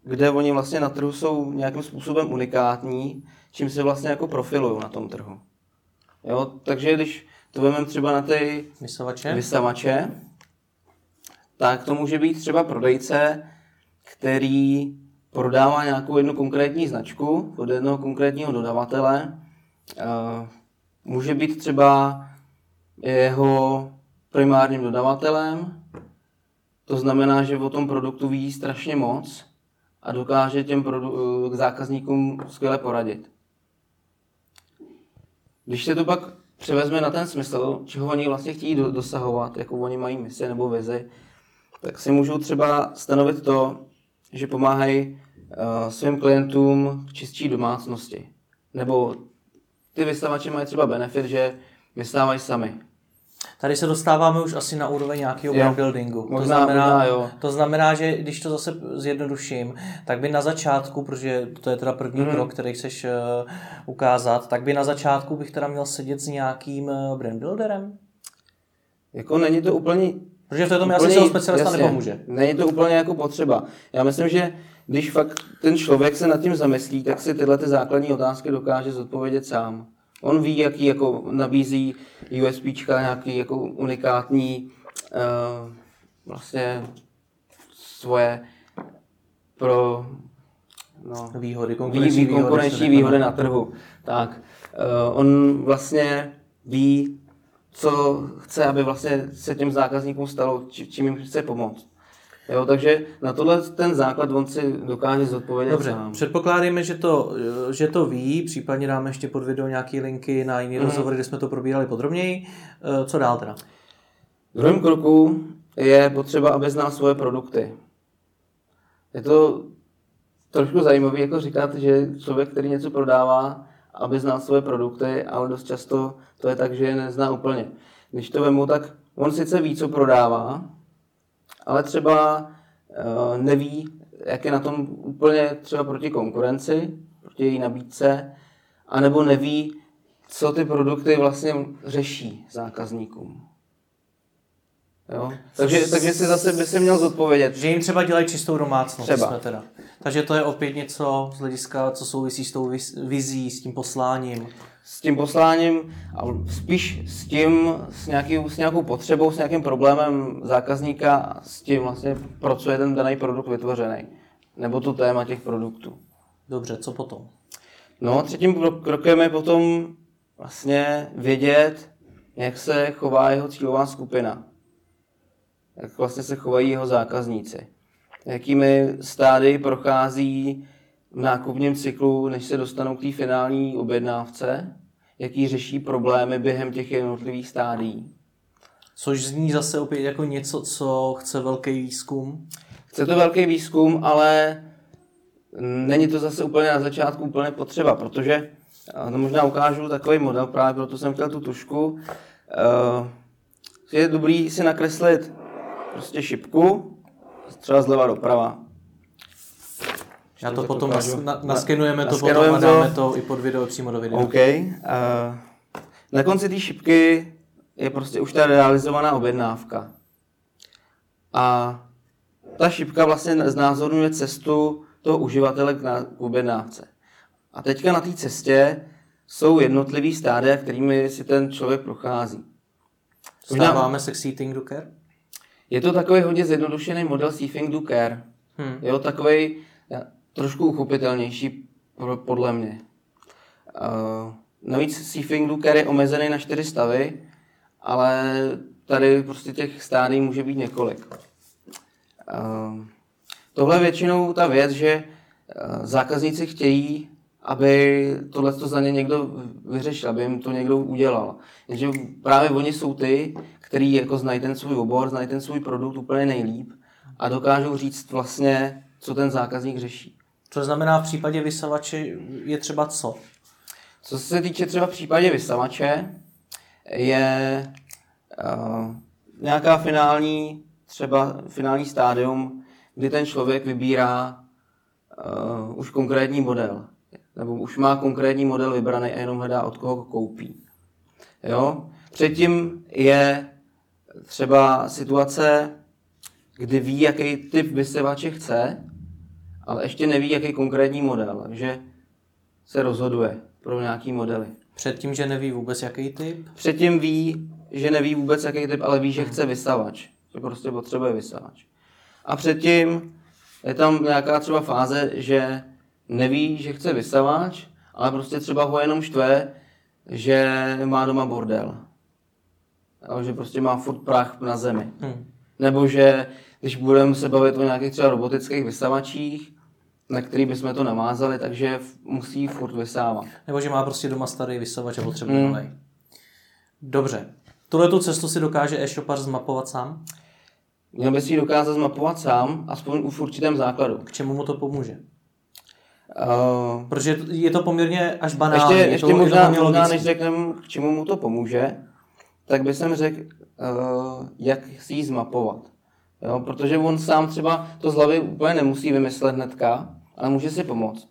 kde oni vlastně na trhu jsou nějakým způsobem unikátní, čím se vlastně jako profilují na tom trhu. Jo, takže když to vezmeme třeba na ty vysavače. vysavače, tak to může být třeba prodejce, který prodává nějakou jednu konkrétní značku od jednoho konkrétního dodavatele. Může být třeba jeho primárním dodavatelem, to znamená, že o tom produktu ví strašně moc a dokáže těm produ- k zákazníkům skvěle poradit. Když se to pak převezme na ten smysl, čeho oni vlastně chtějí dosahovat, jakou oni mají misi nebo vizi, tak si můžou třeba stanovit to, že pomáhají uh, svým klientům v čistší domácnosti. Nebo ty vystavači mají třeba benefit, že vystávají sami. Tady se dostáváme už asi na úroveň nějakého brand buildingu. to, Možná- znamená, možná jo. to znamená, že když to zase zjednoduším, tak by na začátku, protože to je teda první Mhm. krok, který chceš uh, ukázat, tak by na začátku bych teda měl sedět s nějakým uh, brand builderem? Jako není to úplně Protože v této mi asi specialista jasně. nepomůže. Není to úplně jako potřeba. Já myslím, že když fakt ten člověk se nad tím zamyslí, tak si tyhle ty základní otázky dokáže zodpovědět sám. On ví, jaký jako nabízí USPčka, nějaký jako unikátní uh, vlastně svoje pro no, Výhody, vý, konkurenční vý, konkurenční výhody. výhody na trhu. Tak, uh, on vlastně ví, co chce, aby vlastně se těm zákazníkům stalo, či, čím jim chce pomoct. Jo, takže na tohle ten základ on si dokáže zodpovědět Dobře, sám. předpokládáme, že to, že to ví, případně dáme ještě pod video nějaké linky na jiný Mhm. rozhovory, kde jsme to probírali podrobněji. Eh, Co dál teda? V druhém kroku je potřeba, aby znal svoje produkty. Je to trošku zajímavé jako říkat, že člověk, který něco prodává, aby znal svoje produkty, ale dost často to je tak, že je nezná úplně. Když to vemu, tak on sice ví, co prodává, ale třeba uh, neví, jak je na tom úplně třeba proti konkurenci, proti její nabídce, anebo neví, co ty produkty vlastně řeší zákazníkům. Jo? Takže, takže si zase by si měl zodpovědět. Že jim třeba dělají čistou domácnost. Třeba. Jsme teda. Takže to je opět něco z hlediska, co souvisí s tou viz- vizí, s tím posláním. S tím posláním, a spíš s tím, s, nějaký, s nějakou potřebou, s nějakým problémem zákazníka, a s tím vlastně, pro co je ten daný produkt vytvořený. Nebo to téma těch produktů. Dobře, co potom? No, třetím kro- krokem je potom vlastně vědět, jak se chová jeho cílová skupina. Jak vlastně se chovají jeho zákazníci. Jakými stády prochází v nákupním cyklu, než se dostanou k té finální objednávce. Jaký řeší problémy během těch jednotlivých stádií. Což zní zase opět jako něco, co chce velký výzkum. Chce to velký výzkum, ale není to zase úplně na začátku úplně potřeba, protože to možná ukážu takový model, právě proto jsem chtěl tu tušku. Uh, je dobrý si nakreslit prostě šipku, třeba zleva doprava. Já to potom ukážu. nas, na, naskenujeme to potom Naskenujeme a dáme to. i pod video, přímo do videa. OK. Uh, na konci té šipky je prostě už ta realizovaná objednávka. A ta šipka vlastně znázorňuje cestu toho uživatele k, na, k objednávce. A teďka na té cestě jsou jednotlivý stádia, kterými si ten člověk prochází. Stáváme se k Seating do Care? Je to takový hodně zjednodušený model Seafing do Care. Hmm. Jo, takový trošku uchopitelnější podle mě. Uh, navíc Seafing Care je omezený na čtyři stavy, ale tady prostě těch stádií může být několik. Uh, tohle je většinou ta věc, že uh, zákazníci chtějí, aby tohle za ně někdo vyřešil, aby jim to někdo udělal. Jenže právě oni jsou ty, kteří jako znají ten svůj obor, znají ten svůj produkt úplně nejlíp a dokážou říct vlastně, co ten zákazník řeší. To znamená v případě vysavače je třeba co? Co se týče třeba v případě vysavače, je uh, nějaká finální, třeba finální stádium, kdy ten člověk vybírá uh, už konkrétní model. Nebo už má konkrétní model vybraný a jenom hledá, od koho ho koupí. Jo? Předtím je třeba situace, kdy ví, jaký typ vysavače chce, ale ještě neví, jaký konkrétní model. Takže se rozhoduje pro nějaký modely. Předtím, že neví vůbec jaký typ? Předtím ví, že neví vůbec jaký typ, ale ví, že chce vysavač. Že prostě potřebuje vysavač. A předtím je tam nějaká třeba fáze, že neví, že chce vysavač, ale prostě třeba ho jenom štve, že má doma bordel. Ale že prostě má furt prach na zemi. Hmm. Nebo že když budeme se bavit o nějakých třeba robotických vysavačích, na který bychom to namázali, takže musí furt vysávat. Nebo že má prostě doma starý vysavač a potřebuje Hmm. nový. Dobře. Tuhle tu cestu si dokáže e-shopař zmapovat sám? Měl by si ji dokázat zmapovat sám, aspoň v určitém základu. K čemu mu to pomůže? Uh, Protože je to poměrně až banální. ještě je ještě to, možná, je to možná než řekneme, k čemu mu to pomůže, tak bych jsem řekl, jak si ji zmapovat. Jo? Protože on sám třeba to z hlavy úplně nemusí vymyslet hnedka, ale může si pomoct.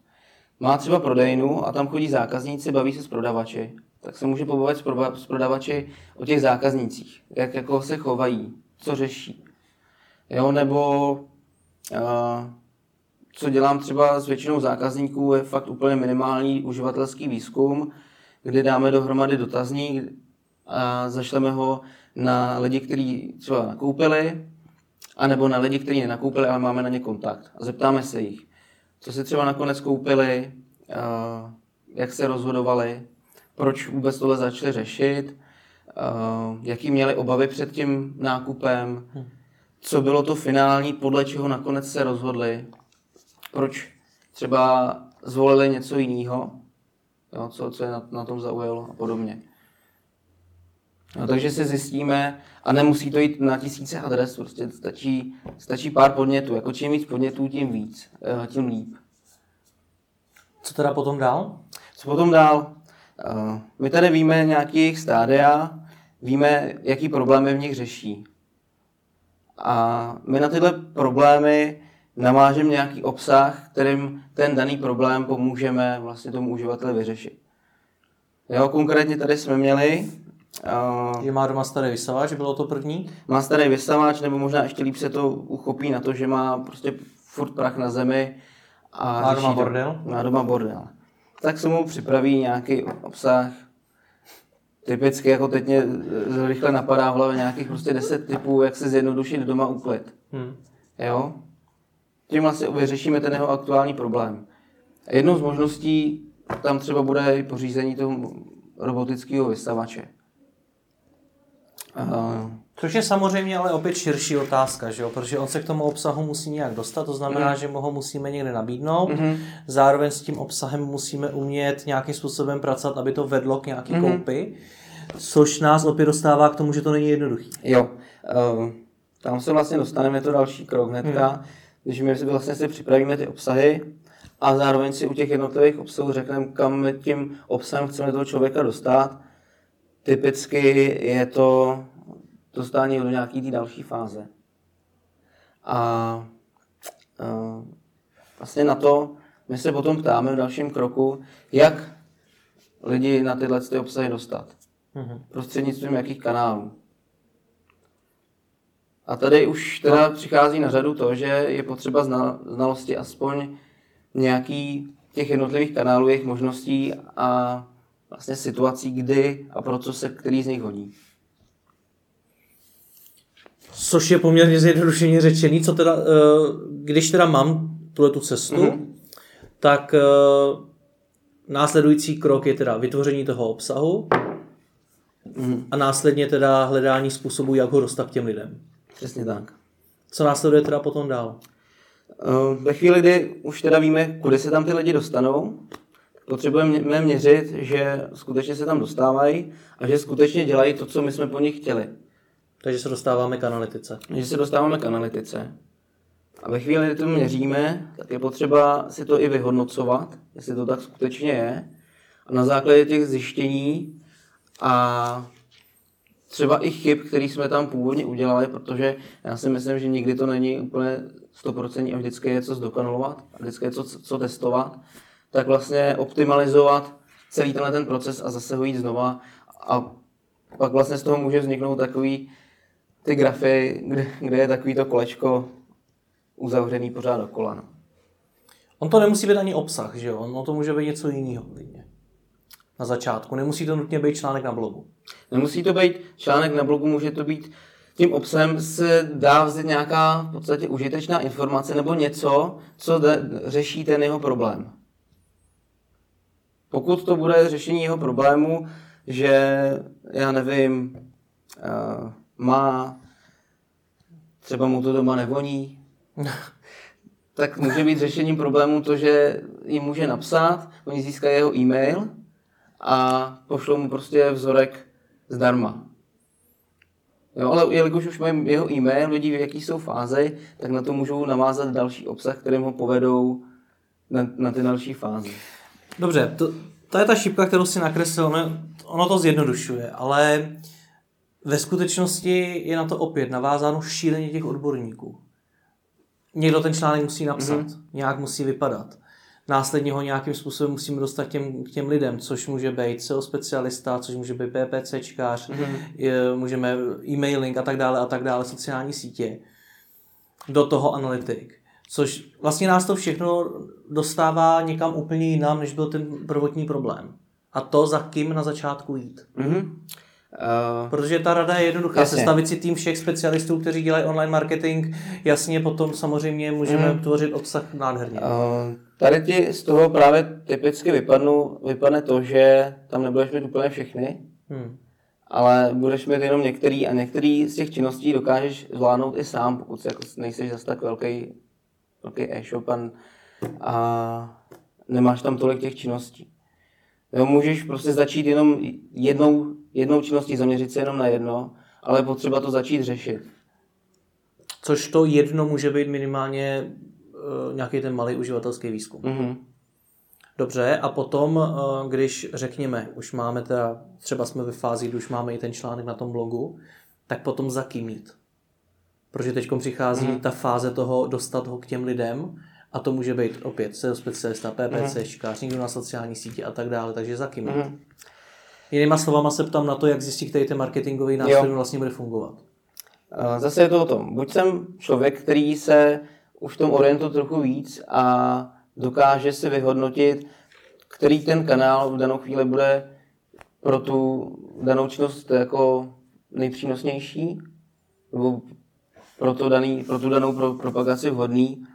Má třeba prodejnu a tam chodí zákazníci, baví se s prodavači. Tak se může pobavit s prodavači o těch zákaznících, jak jako se chovají, co řeší. Jo, nebo uh, co dělám třeba s většinou zákazníků, je fakt úplně minimální uživatelský výzkum, kdy dáme dohromady dotazník a zašleme ho na lidi, kteří třeba nakoupili, anebo na lidi, kteří nenakoupili, ale máme na ně kontakt. A zeptáme se jich, co si třeba nakonec koupili, jak se rozhodovali, proč vůbec tohle začali řešit, jaký měli obavy před tím nákupem, co bylo to finální, podle čeho nakonec se rozhodli, proč třeba zvolili něco jiného, co, co je na, na tom zaujalo a podobně. No, takže si zjistíme, a nemusí to jít na tisíce adres, prostě stačí, stačí pár podnětů. Jako čím víc podnětů, tím víc, eh, tím líp. Co teda potom dál? Co potom dál? Eh, my tady víme nějaký jejich stádia, víme, jaký problémy v nich řeší. A my na tyhle problémy namážeme nějaký obsah, kterým ten daný problém pomůžeme vlastně tomu uživateli vyřešit. Jo, konkrétně tady jsme měli... Uh, že má doma starý vysavač, bylo to první? Má starý vysavač, nebo možná ještě líp se to uchopí na to, že má prostě furt prach na zemi. A má doma bordel? Má doma bordel. Tak se mu připraví nějaký obsah, typicky jako teď mě rychle napadá v hlavě nějakých prostě deset typů, jak se zjednodušit doma úklid. Hmm. Jo? tím vlastně vyřešíme ten jeho aktuální problém. Jednou z možností tam třeba bude i pořízení toho robotického vystavače. Uh, Což je samozřejmě ale opět širší otázka, že jo? protože on se k tomu obsahu musí nějak dostat, to znamená, mm. že mu ho musíme někde nabídnout, mm-hmm. zároveň s tím obsahem musíme umět nějakým způsobem pracovat, aby to vedlo k nějaký mm-hmm. koupi, což nás opět dostává k tomu, že to není jednoduchý. Jo, uh, tam se vlastně dostaneme, to další krok hnedka. Mm když my si vlastně si připravíme ty obsahy a zároveň si u těch jednotlivých obsahů řekneme, kam tím obsahem chceme toho člověka dostat. Typicky je to dostání do nějaké té další fáze. A, a vlastně na to my se potom ptáme v dalším kroku, jak lidi na tyhle ty obsahy dostat. Mm-hmm. Prostřednictvím jakých kanálů. A tady už teda přichází na řadu to, že je potřeba znalosti aspoň nějaký těch jednotlivých kanálů, jejich možností a vlastně situací, kdy a pro co se který z nich hodí. Což je poměrně zjednodušeně řečený, co teda, eh, když teda mám tuhle tu cestu, mm-hmm. tak eh, následující krok je teda vytvoření toho obsahu mm. a následně teda hledání způsobu, jak ho dostat k těm lidem. Přesně tak. Co následuje teda potom dál? Eh, ve chvíli, kdy už teda víme, kudy se tam ty lidi dostanou, potřebujeme měřit, že skutečně se tam dostávají a že skutečně dělají to, co my jsme po nich chtěli. Takže se dostáváme k analytice. Takže se dostáváme k analytice. A ve chvíli, kdy to měříme, tak je potřeba si to i vyhodnocovat, jestli to tak skutečně je. A na základě těch zjištění a třeba i chyb, který jsme tam původně udělali, protože já si myslím, že nikdy to není úplně 100% a vždycky je co zdokonalovat a vždycky je co, co testovat, tak vlastně optimalizovat celý tenhle ten proces a zase ho jít znova a pak vlastně z toho může vzniknout takový ty grafy, kde, kde je takový to kolečko uzavřený pořád dokola. No. On to nemusí být ani obsah, že jo? On to může být něco jiného na začátku. Nemusí to nutně být článek na blogu. Nemusí to být článek na blogu, může to být tím obsahem se dá vzít nějaká v podstatě užitečná informace nebo něco, co de, řeší ten jeho problém. Pokud to bude řešení jeho problému, že já nevím, uh, má třeba mu to doma nevoní, [LAUGHS] tak může být řešením problému to, že jim může napsat, oni získají jeho e-mail a pošlou mu prostě vzorek zdarma. Jo, ale jelikož už mají jeho e-mail, vidí, v jaký jsou fáze, tak na to můžou navázat další obsah, kterým ho povedou na, na ty další fáze. Dobře, to, to je ta šipka, kterou si nakreslil. Ono, ono to zjednodušuje, ale Ve skutečnosti je na to opět navázáno šíleně těch odborníků. Někdo ten článek musí napsat, mm-hmm. nějak musí vypadat. Následně ho nějakým způsobem musíme dostat k těm, k těm lidem, což může být SEO specialista, což může být PPCčkář, mm-hmm. je, můžeme e-mailing a tak dále a tak dále, sociální sítě. Do toho analytik. Což vlastně nás to všechno dostává někam úplně jinam, než byl ten prvotní problém. A to za kým na začátku jít. Mm-hmm. Uh, Protože ta rada je jednoduchá. Jasně. Sestavit si tým všech specialistů, kteří dělají online marketing, jasně potom samozřejmě můžeme mm. tvořit obsah nádherně. Uh, tady ti z toho právě typicky vypadnu, vypadne to, že tam nebudeš mít úplně všechny, hmm. ale budeš mít jenom některý a některý z těch činností dokážeš zvládnout i sám, pokud jako nejsi zase tak velký, velký e-shop a, a nemáš tam tolik těch činností. Jo, můžeš prostě začít jenom jednou, jednou činností, zaměřit se jenom na jedno, ale je potřeba to začít řešit. Což to jedno může být minimálně uh, nějaký ten malý uživatelský výzkum. Mm-hmm. Dobře, a potom, uh, když řekněme, už máme teda, třeba jsme ve fázi, kdy už máme i ten článek na tom blogu, tak potom za kým jít. Protože teď přichází mm-hmm. ta fáze toho dostat ho k těm lidem a to může být opět SEO specialista, PPC, mm. někdo na sociální sítě a tak dále, takže za kým. Mm. Jinýma slovama se ptám na to, jak zjistit, který ten marketingový nástroj vlastně bude fungovat. Zase je to o tom. Buď jsem člověk, který se už v tom orientuje trochu víc a dokáže si vyhodnotit, který ten kanál v danou chvíli bude pro tu danou činnost jako nejpřínosnější, nebo pro, to daný, pro tu danou pro, propagaci vhodný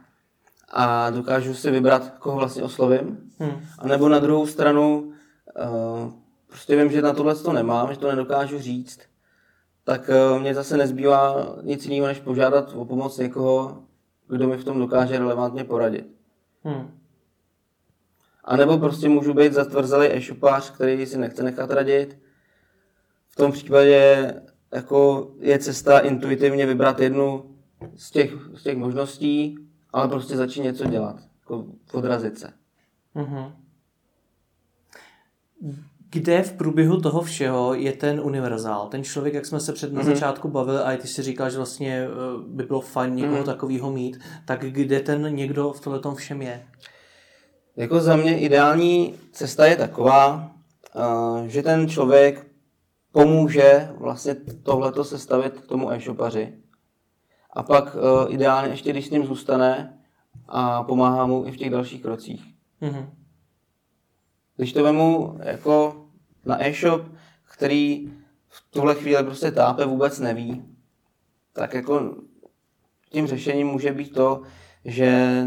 a dokážu si vybrat, koho vlastně oslovím. Hmm. A nebo na druhou stranu uh, prostě vím, že na tohle to nemám, že to nedokážu říct, tak uh, mě zase nezbývá nic jiného, než požádat o pomoc někoho, kdo mi v tom dokáže relevantně poradit. Hmm. A nebo prostě můžu být zatvrzelý e-shopář, který si nechce nechat radit. V tom případě jako je cesta intuitivně vybrat jednu z těch, z těch možností ale prostě začít něco dělat, jako odrazit se. Mm-hmm. Kde v průběhu toho všeho je ten univerzál? Ten člověk, jak jsme se před na mm-hmm. začátku bavili, a ty si říkal, že vlastně eh, by bylo fajn někoho mm-hmm. takového mít, tak kde ten někdo v tomhle všem je? Jako za mě ideální cesta je taková, eh, že ten člověk pomůže vlastně tohleto sestavit k tomu e-shopaři a pak uh, ideálně ještě, když s ním zůstane a pomáhá mu i v těch dalších krocích. Mm-hmm. Když to vemu jako na e-shop, který v tuhle chvíli prostě tápe vůbec neví, tak jako tím řešením může být to, že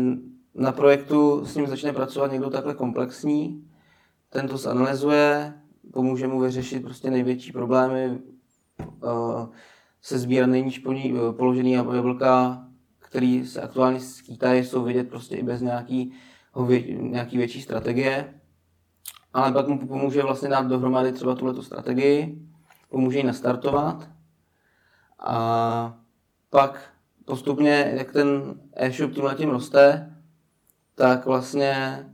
na projektu s ním začne pracovat někdo takhle komplexní, ten to zanalizuje, pomůže mu vyřešit prostě největší problémy, uh, se sbírat nejníž eh, položený jablka, který se aktuálně skýtají, jsou vidět prostě i bez nějaký, nějaký větší strategie. Ale pak mu pomůže vlastně dát dohromady třeba tuhle strategii, pomůže ji nastartovat a pak postupně, jak ten e-shop tím letím roste, tak vlastně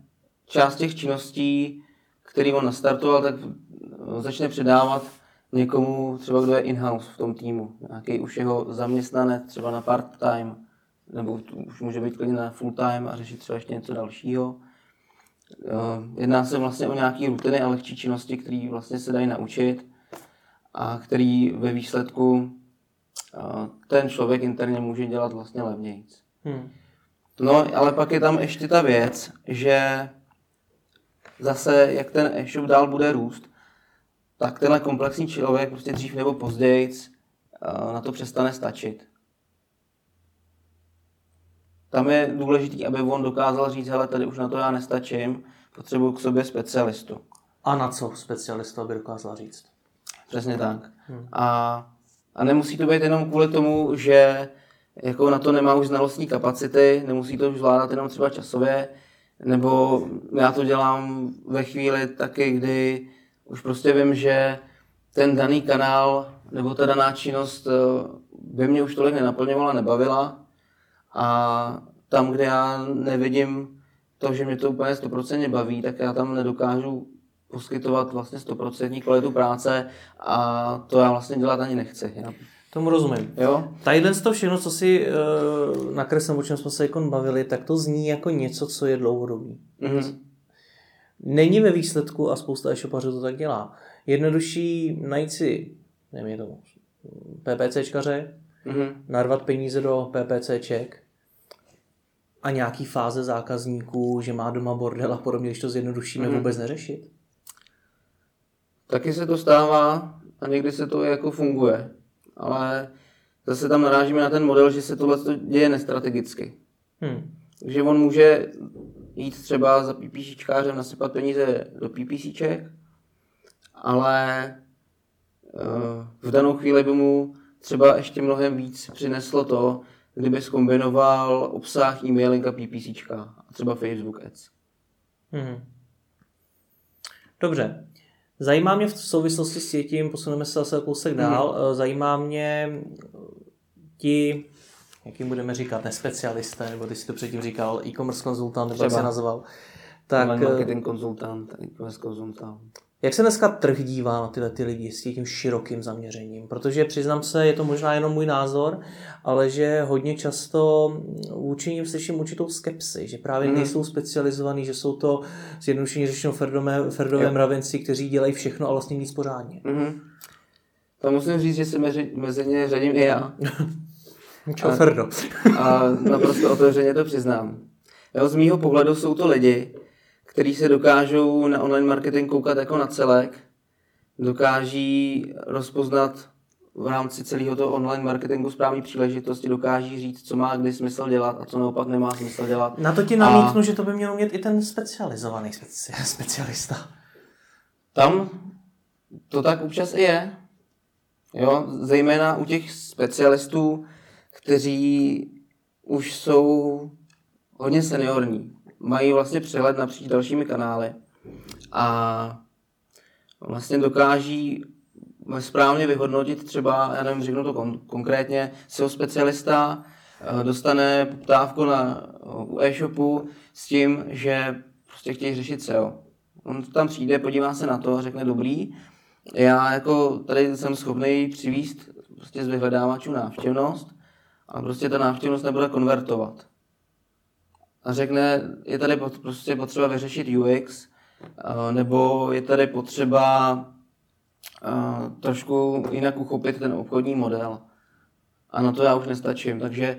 část těch činností, který on nastartoval, tak začne předávat někomu, třeba kdo je in-house v tom týmu, nějaký už jeho zaměstnanec, třeba na part-time, nebo už může být klidně na full-time a řešit třeba ještě něco dalšího. Eh, jedná se vlastně o nějaké rutiny a lehčí činnosti, které vlastně se dají naučit a který ve výsledku eh, ten člověk interně může dělat vlastně levněji. Hmm. No, ale pak je tam ještě ta věc, že zase, jak ten e-shop dál bude růst, tak tenhle komplexní člověk prostě dřív nebo později eh, na to přestane stačit. Tam je důležité, aby on dokázal říct, hele, tady už na to já nestačím, potřebuji k sobě specialistu. A na co specialistu, aby dokázal říct? Přesně tak. Hmm. A, a nemusí to být jenom kvůli tomu, že jako na to nemá už znalostní kapacity, nemusí to už zvládat jenom třeba časově, nebo já to dělám ve chvíli taky, kdy už prostě vím, že ten daný kanál nebo ta daná činnost eh, by mě už tolik nenaplňovala, nebavila a tam, kde já nevidím to, že mě to úplně 100% baví, tak já tam nedokážu poskytovat vlastně 100% kvalitu práce a to já vlastně dělat ani nechci. Já Tomu rozumím. Jo? Tadyhle to všechno, co si uh, nakreslím, o čem jsme se jako bavili, tak to zní jako něco, co je dlouhodobý. Mm-hmm. Není ve výsledku, a spousta e-shopařů to tak dělá, jednodušší najít si, nevím, tomu, PPCčkaře, Mm-hmm. narvat peníze do PPCček a nějaký fáze zákazníků, že má doma bordel a podobně, když to zjednodušíme, Mhm. vůbec neřešit. Taky se to stává a někdy se to jako funguje. Ale zase tam narážíme na ten model, že se tohle to děje nestrategicky. Hm. Takže on může jít třeba za PPCčkářem nasypat peníze do PPCček, ale eh, v danou chvíli by mu třeba ještě mnohem víc přineslo to, kdyby skombinoval obsah e-mailing a PPCčka, a třeba Facebook Ads. Mhm. Dobře. Zajímá mě v souvislosti s tím, posuneme se zase kousek dál, eh, zajímá mě ti, jak jim budeme říkat, nespecialisté, nebo ty jsi to předtím říkal, e-commerce konzultant, nebo jak se nazval. Tak, Tak eh, marketing konzultant, e-commerce konzultant. jak se dneska trh dívá na tyhle ty lidi s tím širokým zaměřením? Protože přiznám se, je to možná jenom můj názor, ale že hodně často vůči nim slyším určitou skepsi, že právě Mhm. nejsou specializovaní, že jsou to zjednodušeně řečeno ferdové, ferdové mravenci, kteří dělají všechno a vlastně nic pořádně. Mhm. To musím říct, že se mezi, mezi ně řadím i já. [LAUGHS] Čau, A- Ferdo. A naprosto otevřeně to přiznám. Jo, z mýho pohledu jsou to lidi, kteří se dokážou na online marketing koukat jako na celek, dokáží rozpoznat v rámci celého toho online marketingu správné příležitosti, dokáží říct, co má kdy smysl dělat a co naopak nemá smysl dělat. Na to ti namítnu, že to by měl mít i ten specializovaný speci- [LAUGHS] specialista. Tam to tak občas i je. Jo, zejména u těch specialistů, kteří už jsou hodně seniorní. Mají vlastně přehled napříč dalšími kanály a vlastně dokáží správně vyhodnotit třeba, já nevím, řeknu to kon- konkrétně, SEO specialista eh, dostane poptávku na, u e-shopu s tím, že prostě chtějí řešit SEO. On tam přijde, podívá se na to a řekne dobrý, já jako tady jsem schopný přivíst prostě z vyhledávačů návštěvnost a prostě ta návštěvnost nebude konvertovat. A řekne, je tady pot- prostě potřeba vyřešit UX, a nebo je tady potřeba a, trošku jinak uchopit ten obchodní model. A na to já už nestačím, takže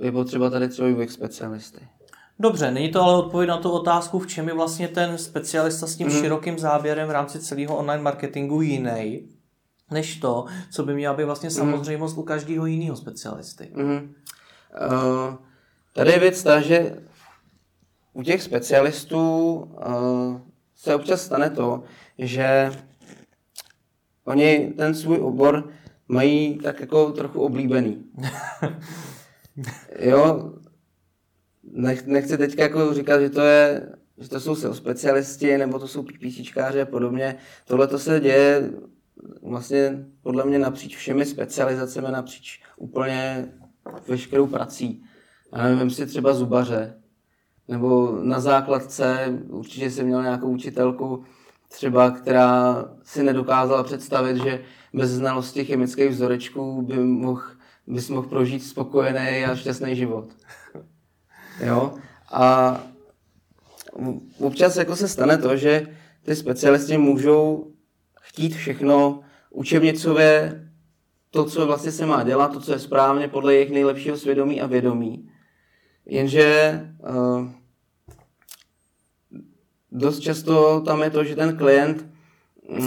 je potřeba tady třeba UX specialisty. Dobře, není to ale odpověď na tu otázku, v čem je vlastně ten specialista s tím Mhm. širokým záběrem v rámci celého online marketingu jiný, než to, co by měla být vlastně samozřejmost u každého jiného specialisty. Mhm. Uh, tady je věc ta, že u těch specialistů uh, se občas stane to, že oni ten svůj obor mají tak jako trochu oblíbený. [LAUGHS] jo, nech, nechci teďka jako říkat, že to je, že to jsou specialisti, nebo to jsou PPCčkáři a podobně. Tohle to se děje vlastně podle mě napříč všemi specializacemi, napříč úplně veškerou prací. Já nevím, vem si třeba zubaře, nebo na základce určitě jsem měl nějakou učitelku, třeba, která si nedokázala představit, že bez znalosti chemických vzorečků by mohl, bys mohl prožít spokojený a šťastný život. Jo? A občas jako se stane to, že ty specialisti můžou chtít všechno učebnicově, to, co vlastně se má dělat, to, co je správně podle jejich nejlepšího svědomí a vědomí. Jenže uh, dost často tam je to, že ten klient uh,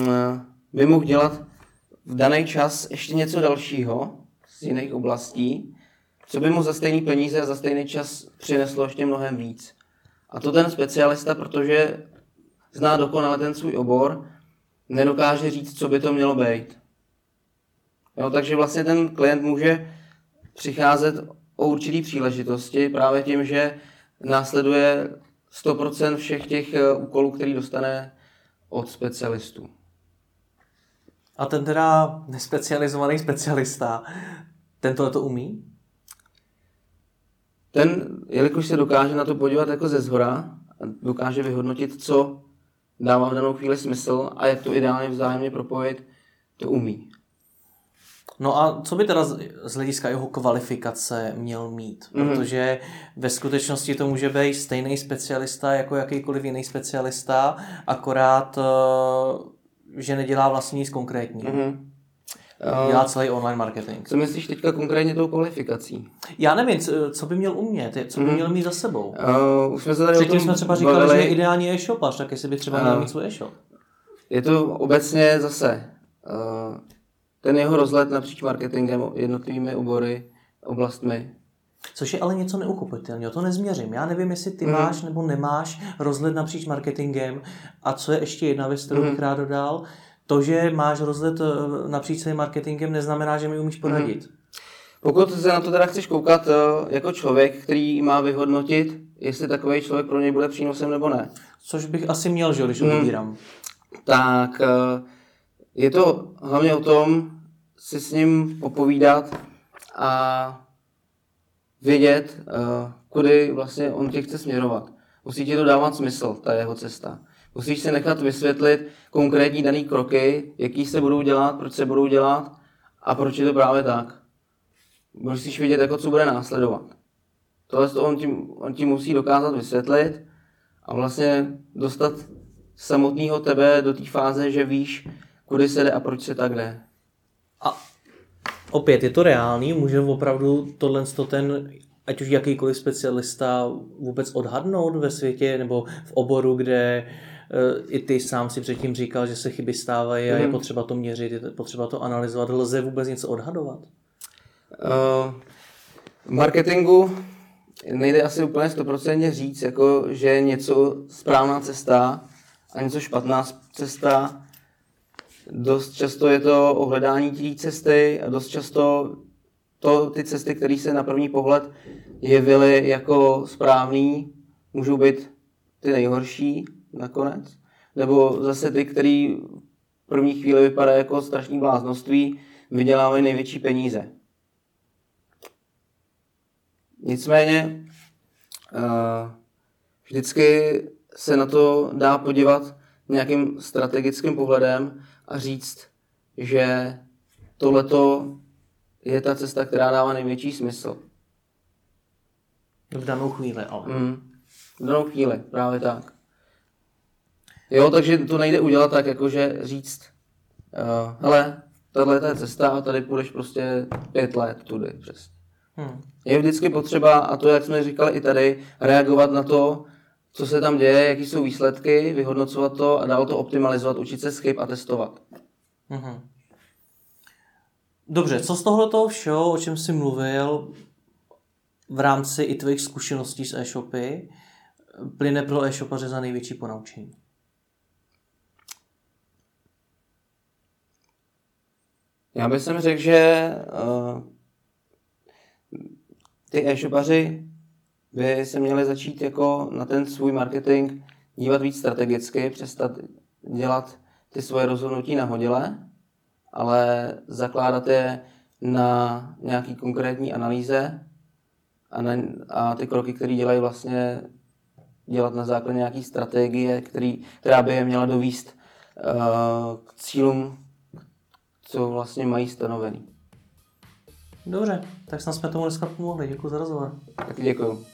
by mohl dělat v daný čas ještě něco dalšího z jiných oblastí, co by mu za stejný peníze a za stejný čas přineslo ještě mnohem víc. A to ten specialista, protože zná dokonale ten svůj obor, nedokáže říct, co by to mělo být. Jo, takže vlastně ten klient může přicházet o určitý příležitosti právě tím, že následuje 100% všech těch eh, úkolů, který dostane od specialistů. A ten teda nespecializovaný specialista, ten tohle to umí? Ten, jelikož se dokáže na to podívat jako ze zhora, dokáže vyhodnotit, co dává v danou chvíli smysl a jak to ideálně vzájemně propojit, to umí. No a co by teda z hlediska jeho kvalifikace měl mít? Mhm. Protože ve skutečnosti to může být stejný specialista jako jakýkoliv jiný specialista, akorát, eh, že nedělá vlastně nic konkrétního. Mhm. Dělá celý online marketing. Co myslíš teďka konkrétně tou kvalifikací? Já nevím, co- by měl umět, co by Mhm. měl mít za sebou. Uh, už jsme se tady o Předtím tom jsme třeba říkali, bavili. že je ideální e-shopař, tak jestli by třeba měl Ano. mít svůj e-shop. Je to obecně zase uh, ten jeho rozhled napříč marketingem, jednotlivými obory, oblastmi. Což je ale něco neuchopitelného, to nezměřím. Já nevím, jestli ty Mhm. máš nebo nemáš rozhled napříč marketingem. A co je ještě jedna věc, kterou Mhm. bych rád dodal, to, že máš rozhled eh, napříč celým marketingem, neznamená, že mi umíš poradit. Pokud se na to teda chceš koukat uh, jako člověk, který má vyhodnotit, jestli takový člověk pro něj bude přínosem nebo ne, Což bych asi měl, že když Mhm. odbírám. tak uh, je to hlavně o tom si s ním popovídat a vědět, kudy vlastně on tě chce směrovat. Musí ti to dávat smysl, ta jeho cesta. Musíš si nechat vysvětlit konkrétní daný kroky, jaký se budou dělat, proč se budou dělat a proč je to právě tak. Musíš vědět, jako co bude následovat. Tohle to on ti, on ti musí dokázat vysvětlit a vlastně dostat samotného tebe do té fáze, že víš, kudy se jde a proč se tak jde. A opět, je to reálný? Může opravdu tohle ten, ať už jakýkoliv specialista, vůbec odhadnout ve světě nebo v oboru, kde i ty sám si předtím říkal, že se chyby stávají a je Mhm. potřeba to měřit, je potřeba to analyzovat. Lze vůbec něco odhadovat? Uh, v marketingu nejde asi úplně stoprocentně říct, jako, že je něco správná cesta a něco špatná cesta. Dost často je to o hledání té cesty a dost často to, ty cesty, které se na první pohled jevily jako správný, můžou být ty nejhorší nakonec. Nebo zase ty, které v první chvíli vypadají jako strašný bláznoství, vydělávají největší peníze. Nicméně eh, vždycky se na to dá podívat nějakým strategickým pohledem a říct, že tohleto je ta cesta, která dává největší smysl. V danou chvíli, ale. Mm. V danou chvíli, právě tak. Jo, takže to nejde udělat tak, jakože říct, uh, hele, tahle je ta cesta a tady půjdeš prostě pět let tudy přesně. Hmm. Je vždycky potřeba, a to, jak jsme říkali i tady, reagovat na to, co se tam děje, jaký jsou výsledky, vyhodnocovat to a dál to optimalizovat, učit se z chyb a testovat. Mhm. Dobře, co z tohoto všeho, o čem jsi mluvil, v rámci i tvých zkušeností s e-shopy, plyne pro e-shopaře za největší ponaučení? Já bych sem řekl, že uh, ty e-shopaři by se měli začít jako na ten svůj marketing dívat víc strategicky, přestat dělat ty svoje rozhodnutí nahodile, ale zakládat je na nějaký konkrétní analýze a, na, a ty kroky, které dělají vlastně dělat na základě nějaké strategie, který, která by je měla dovíst uh, k cílům, co vlastně mají stanovený. Dobře, tak snad jsme tomu dneska pomohli. Děkuji za rozhovor. Tak děkuju.